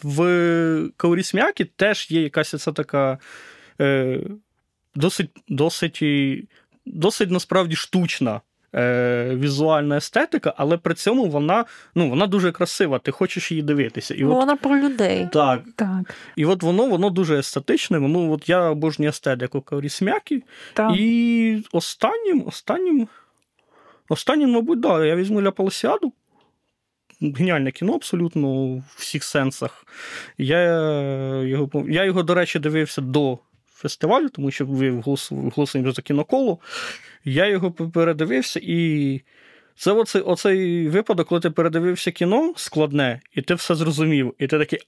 в Каурісмякі теж є якась ця така е, досить досить, досить насправді штучна. Е, візуальна естетика, але при цьому вона ну, вона дуже красива, ти хочеш її дивитися. І от, Вона про людей. Так. так. І от воно воно дуже естетичне. Воно, от Я обожнюю естетику Каурісмякі. І останнім, останнім, останнім, мабуть, да, я візьму Ля Паласіаду геніальне кіно абсолютно у всіх сенсах. Я його, я його, до речі, дивився до фестивалю, тому що ви голосуємо за кіноколу. Я його передивився, і це оцей, оцей випадок, коли ти передивився кіно складне, і ти все зрозумів, і ти такий.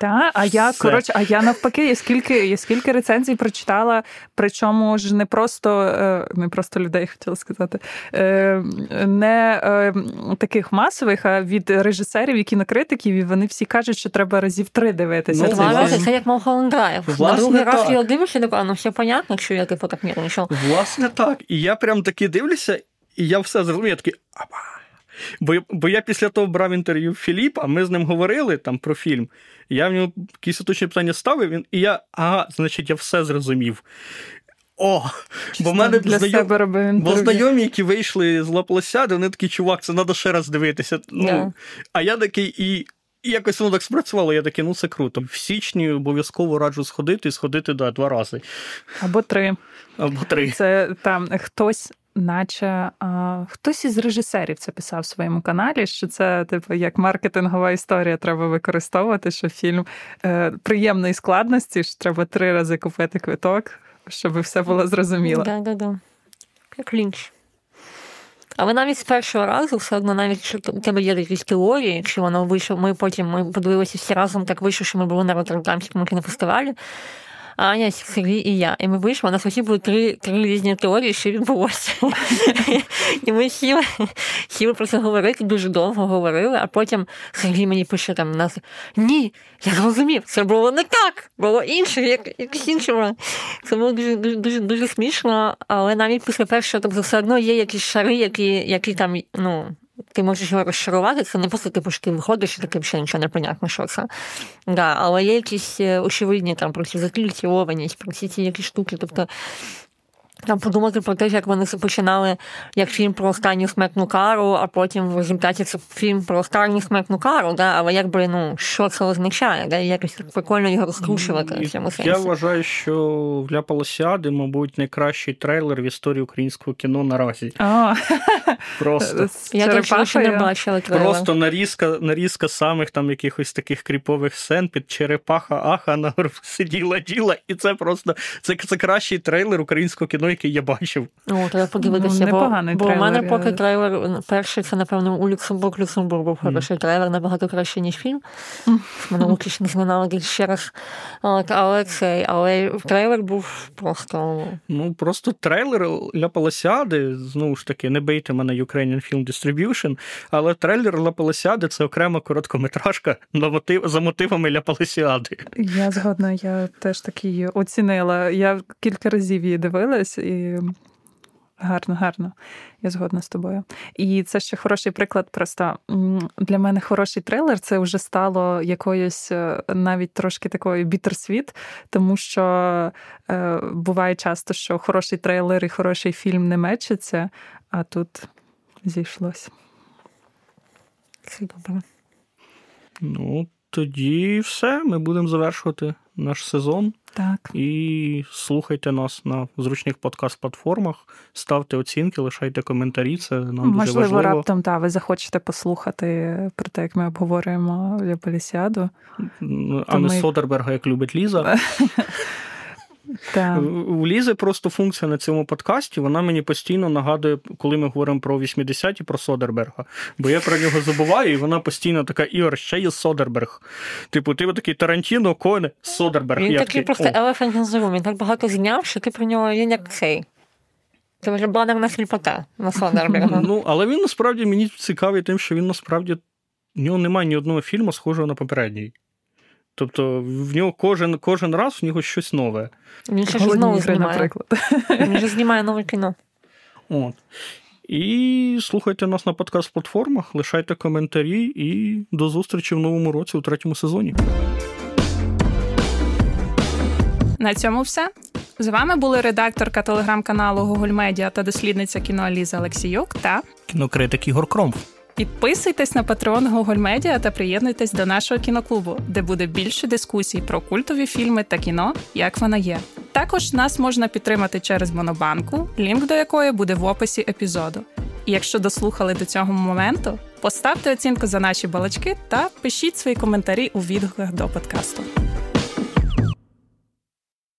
Так, а я Все. коротше, а я навпаки, я скільки я скільки рецензій прочитала, причому ж не просто е, не просто людей хотіла сказати, е, не е, таких масових, а від режисерів і кінокритиків, і вони всі кажуть, що треба разів три дивитися. Ну, це, це як Драйв. На другий раз я дивишся, і ну все понятно, що я типу так нервничав. Власне так. І я прям таки дивлюся, і я все зрозумів, я такий. Апа. Бо бо я після того брав інтерв'ю Філіпа, ми з ним говорили там про фільм. Я в нього якісь уточні питання ставив, він, і я, ага, значить, я все зрозумів. О, Чисто бо в мене для знайом... себе бо знайомі, які вийшли з Лаплосяди, вони такі, чувак, це треба ще раз дивитися. Ну, yeah. А я такий, і і якось воно так спрацювало, я такий, ну це круто. В січні обов'язково раджу сходити і сходити да, два рази. Або три. Або три. Це там хтось наче а, хтось із режисерів це писав в своєму каналі, що це, типу, як маркетингова історія треба використовувати, що фільм е, приємної складності, що треба три рази купити квиток, щоб все було зрозуміло. Так, так, так. Як лінч. Але навіть з першого разу, все одно, навіть у тебе є якісь теорії, якщо воно вийшло, ми потім ми подивилися всі разом, так вийшло, що ми були на Роттердамському кінофестивалі. Аня, Сергій і я. І ми вийшли, у нас усі були три три різні теорії, що відбулося. І ми сіли, сіли про говорити, дуже довго говорили, а потім Сергій мені пише там нас: Ні, я зрозумів, це було не так, було інше, як якось іншого. Це було дуже дуже дуже дуже смішно, але навіть після першого тобто все одно є якісь шари, які які там, ну. Ти можеш його розчарувати, це не просто типу, ти виходиш і таке ще нічого непонятно, що це. Да, Але є якісь е, очевидні там про ці закільцілованість, про ці ці якісь штуки. Тобто там подумати про те, як вони починали як фільм про останню смертну кару, а потім в результаті це фільм про останню смертну кару, да? але якби ну що це означає, да? якось так прикольно його розкручувати в цьому сенсі. Я вважаю, що для Полосіади, мабуть, найкращий трейлер в історії українського кіно наразі. О. Просто я так ще не бачила трейлер. Просто нарізка, нарізка самих там якихось таких кріпових сцен під черепаха, аха на сиділа діла, і це просто це, це кращий трейлер українського кіно який я бачив. О, треба подивитися. Ну, бо, бо у мене поки трейлер перший, це, напевно, у Люксембург Люксембург був хороший mm. трейлер, набагато краще, ніж фільм. Мене лукішно згинали ще раз. От, але цей, але трейлер був просто. Ну, просто трейлер Ля Паласіади, знову ж таки, не бийте мене Ukrainian Film Distribution, але трейлер Ля Паласіади це окрема короткометражка на мотив, за мотивами Ля Паласіади. Я згодна, я теж таки оцінила. Я кілька разів її дивилась і гарно, гарно. Я згодна з тобою. І це ще хороший приклад. Просто для мене хороший трейлер це вже стало якоюсь е, навіть трошки такою бітерсвіт, тому що е, буває часто, що хороший трейлер і хороший фільм не мечаться, а тут зійшлось. Це добре. Ну, тоді все. Ми будемо завершувати наш сезон. Так. І слухайте нас на зручних подкаст-платформах, ставте оцінки, лишайте коментарі. Це нам Можливо, дуже важливо. Можливо, раптом та, ви захочете послухати про те, як ми обговорюємо Полісіаду. А не ми... Содерберга, як любить Ліза. Так. У просто функція на цьому подкасті, вона мені постійно нагадує, коли ми говоримо про 80-ті, про Содерберга. Бо я про нього забуваю, і вона постійно така: Ігор, ще є Содерберг. Типу, ти такий Тарантіно, Коен, Содерберг. Він я такий просто Elephant in the він так багато зняв, що ти про нього він як цей. Це вже банерна сліпота на Содерберга. Ну, але він насправді мені цікавий тим, що він насправді в нього немає ні одного фільму, схожого на попередній. Тобто в нього кожен кожен раз в нього щось нове. Він ще ж знову знімає. наприклад. Він вже знімає нове кіно. От. І слухайте нас на подкаст-платформах, лишайте коментарі і до зустрічі в новому році у третьому сезоні. На цьому все. З вами були редакторка телеграм-каналу Google Media та дослідниця кіно Ліза Олексіюк та кінокритик Ігор Кромф. Підписуйтесь на патрон Google Media та приєднуйтесь до нашого кіноклубу, де буде більше дискусій про культові фільми та кіно, як вона є. Також нас можна підтримати через Монобанку, лінк до якої буде в описі епізоду. І якщо дослухали до цього моменту, поставте оцінку за наші балачки та пишіть свої коментарі у відгуках до подкасту.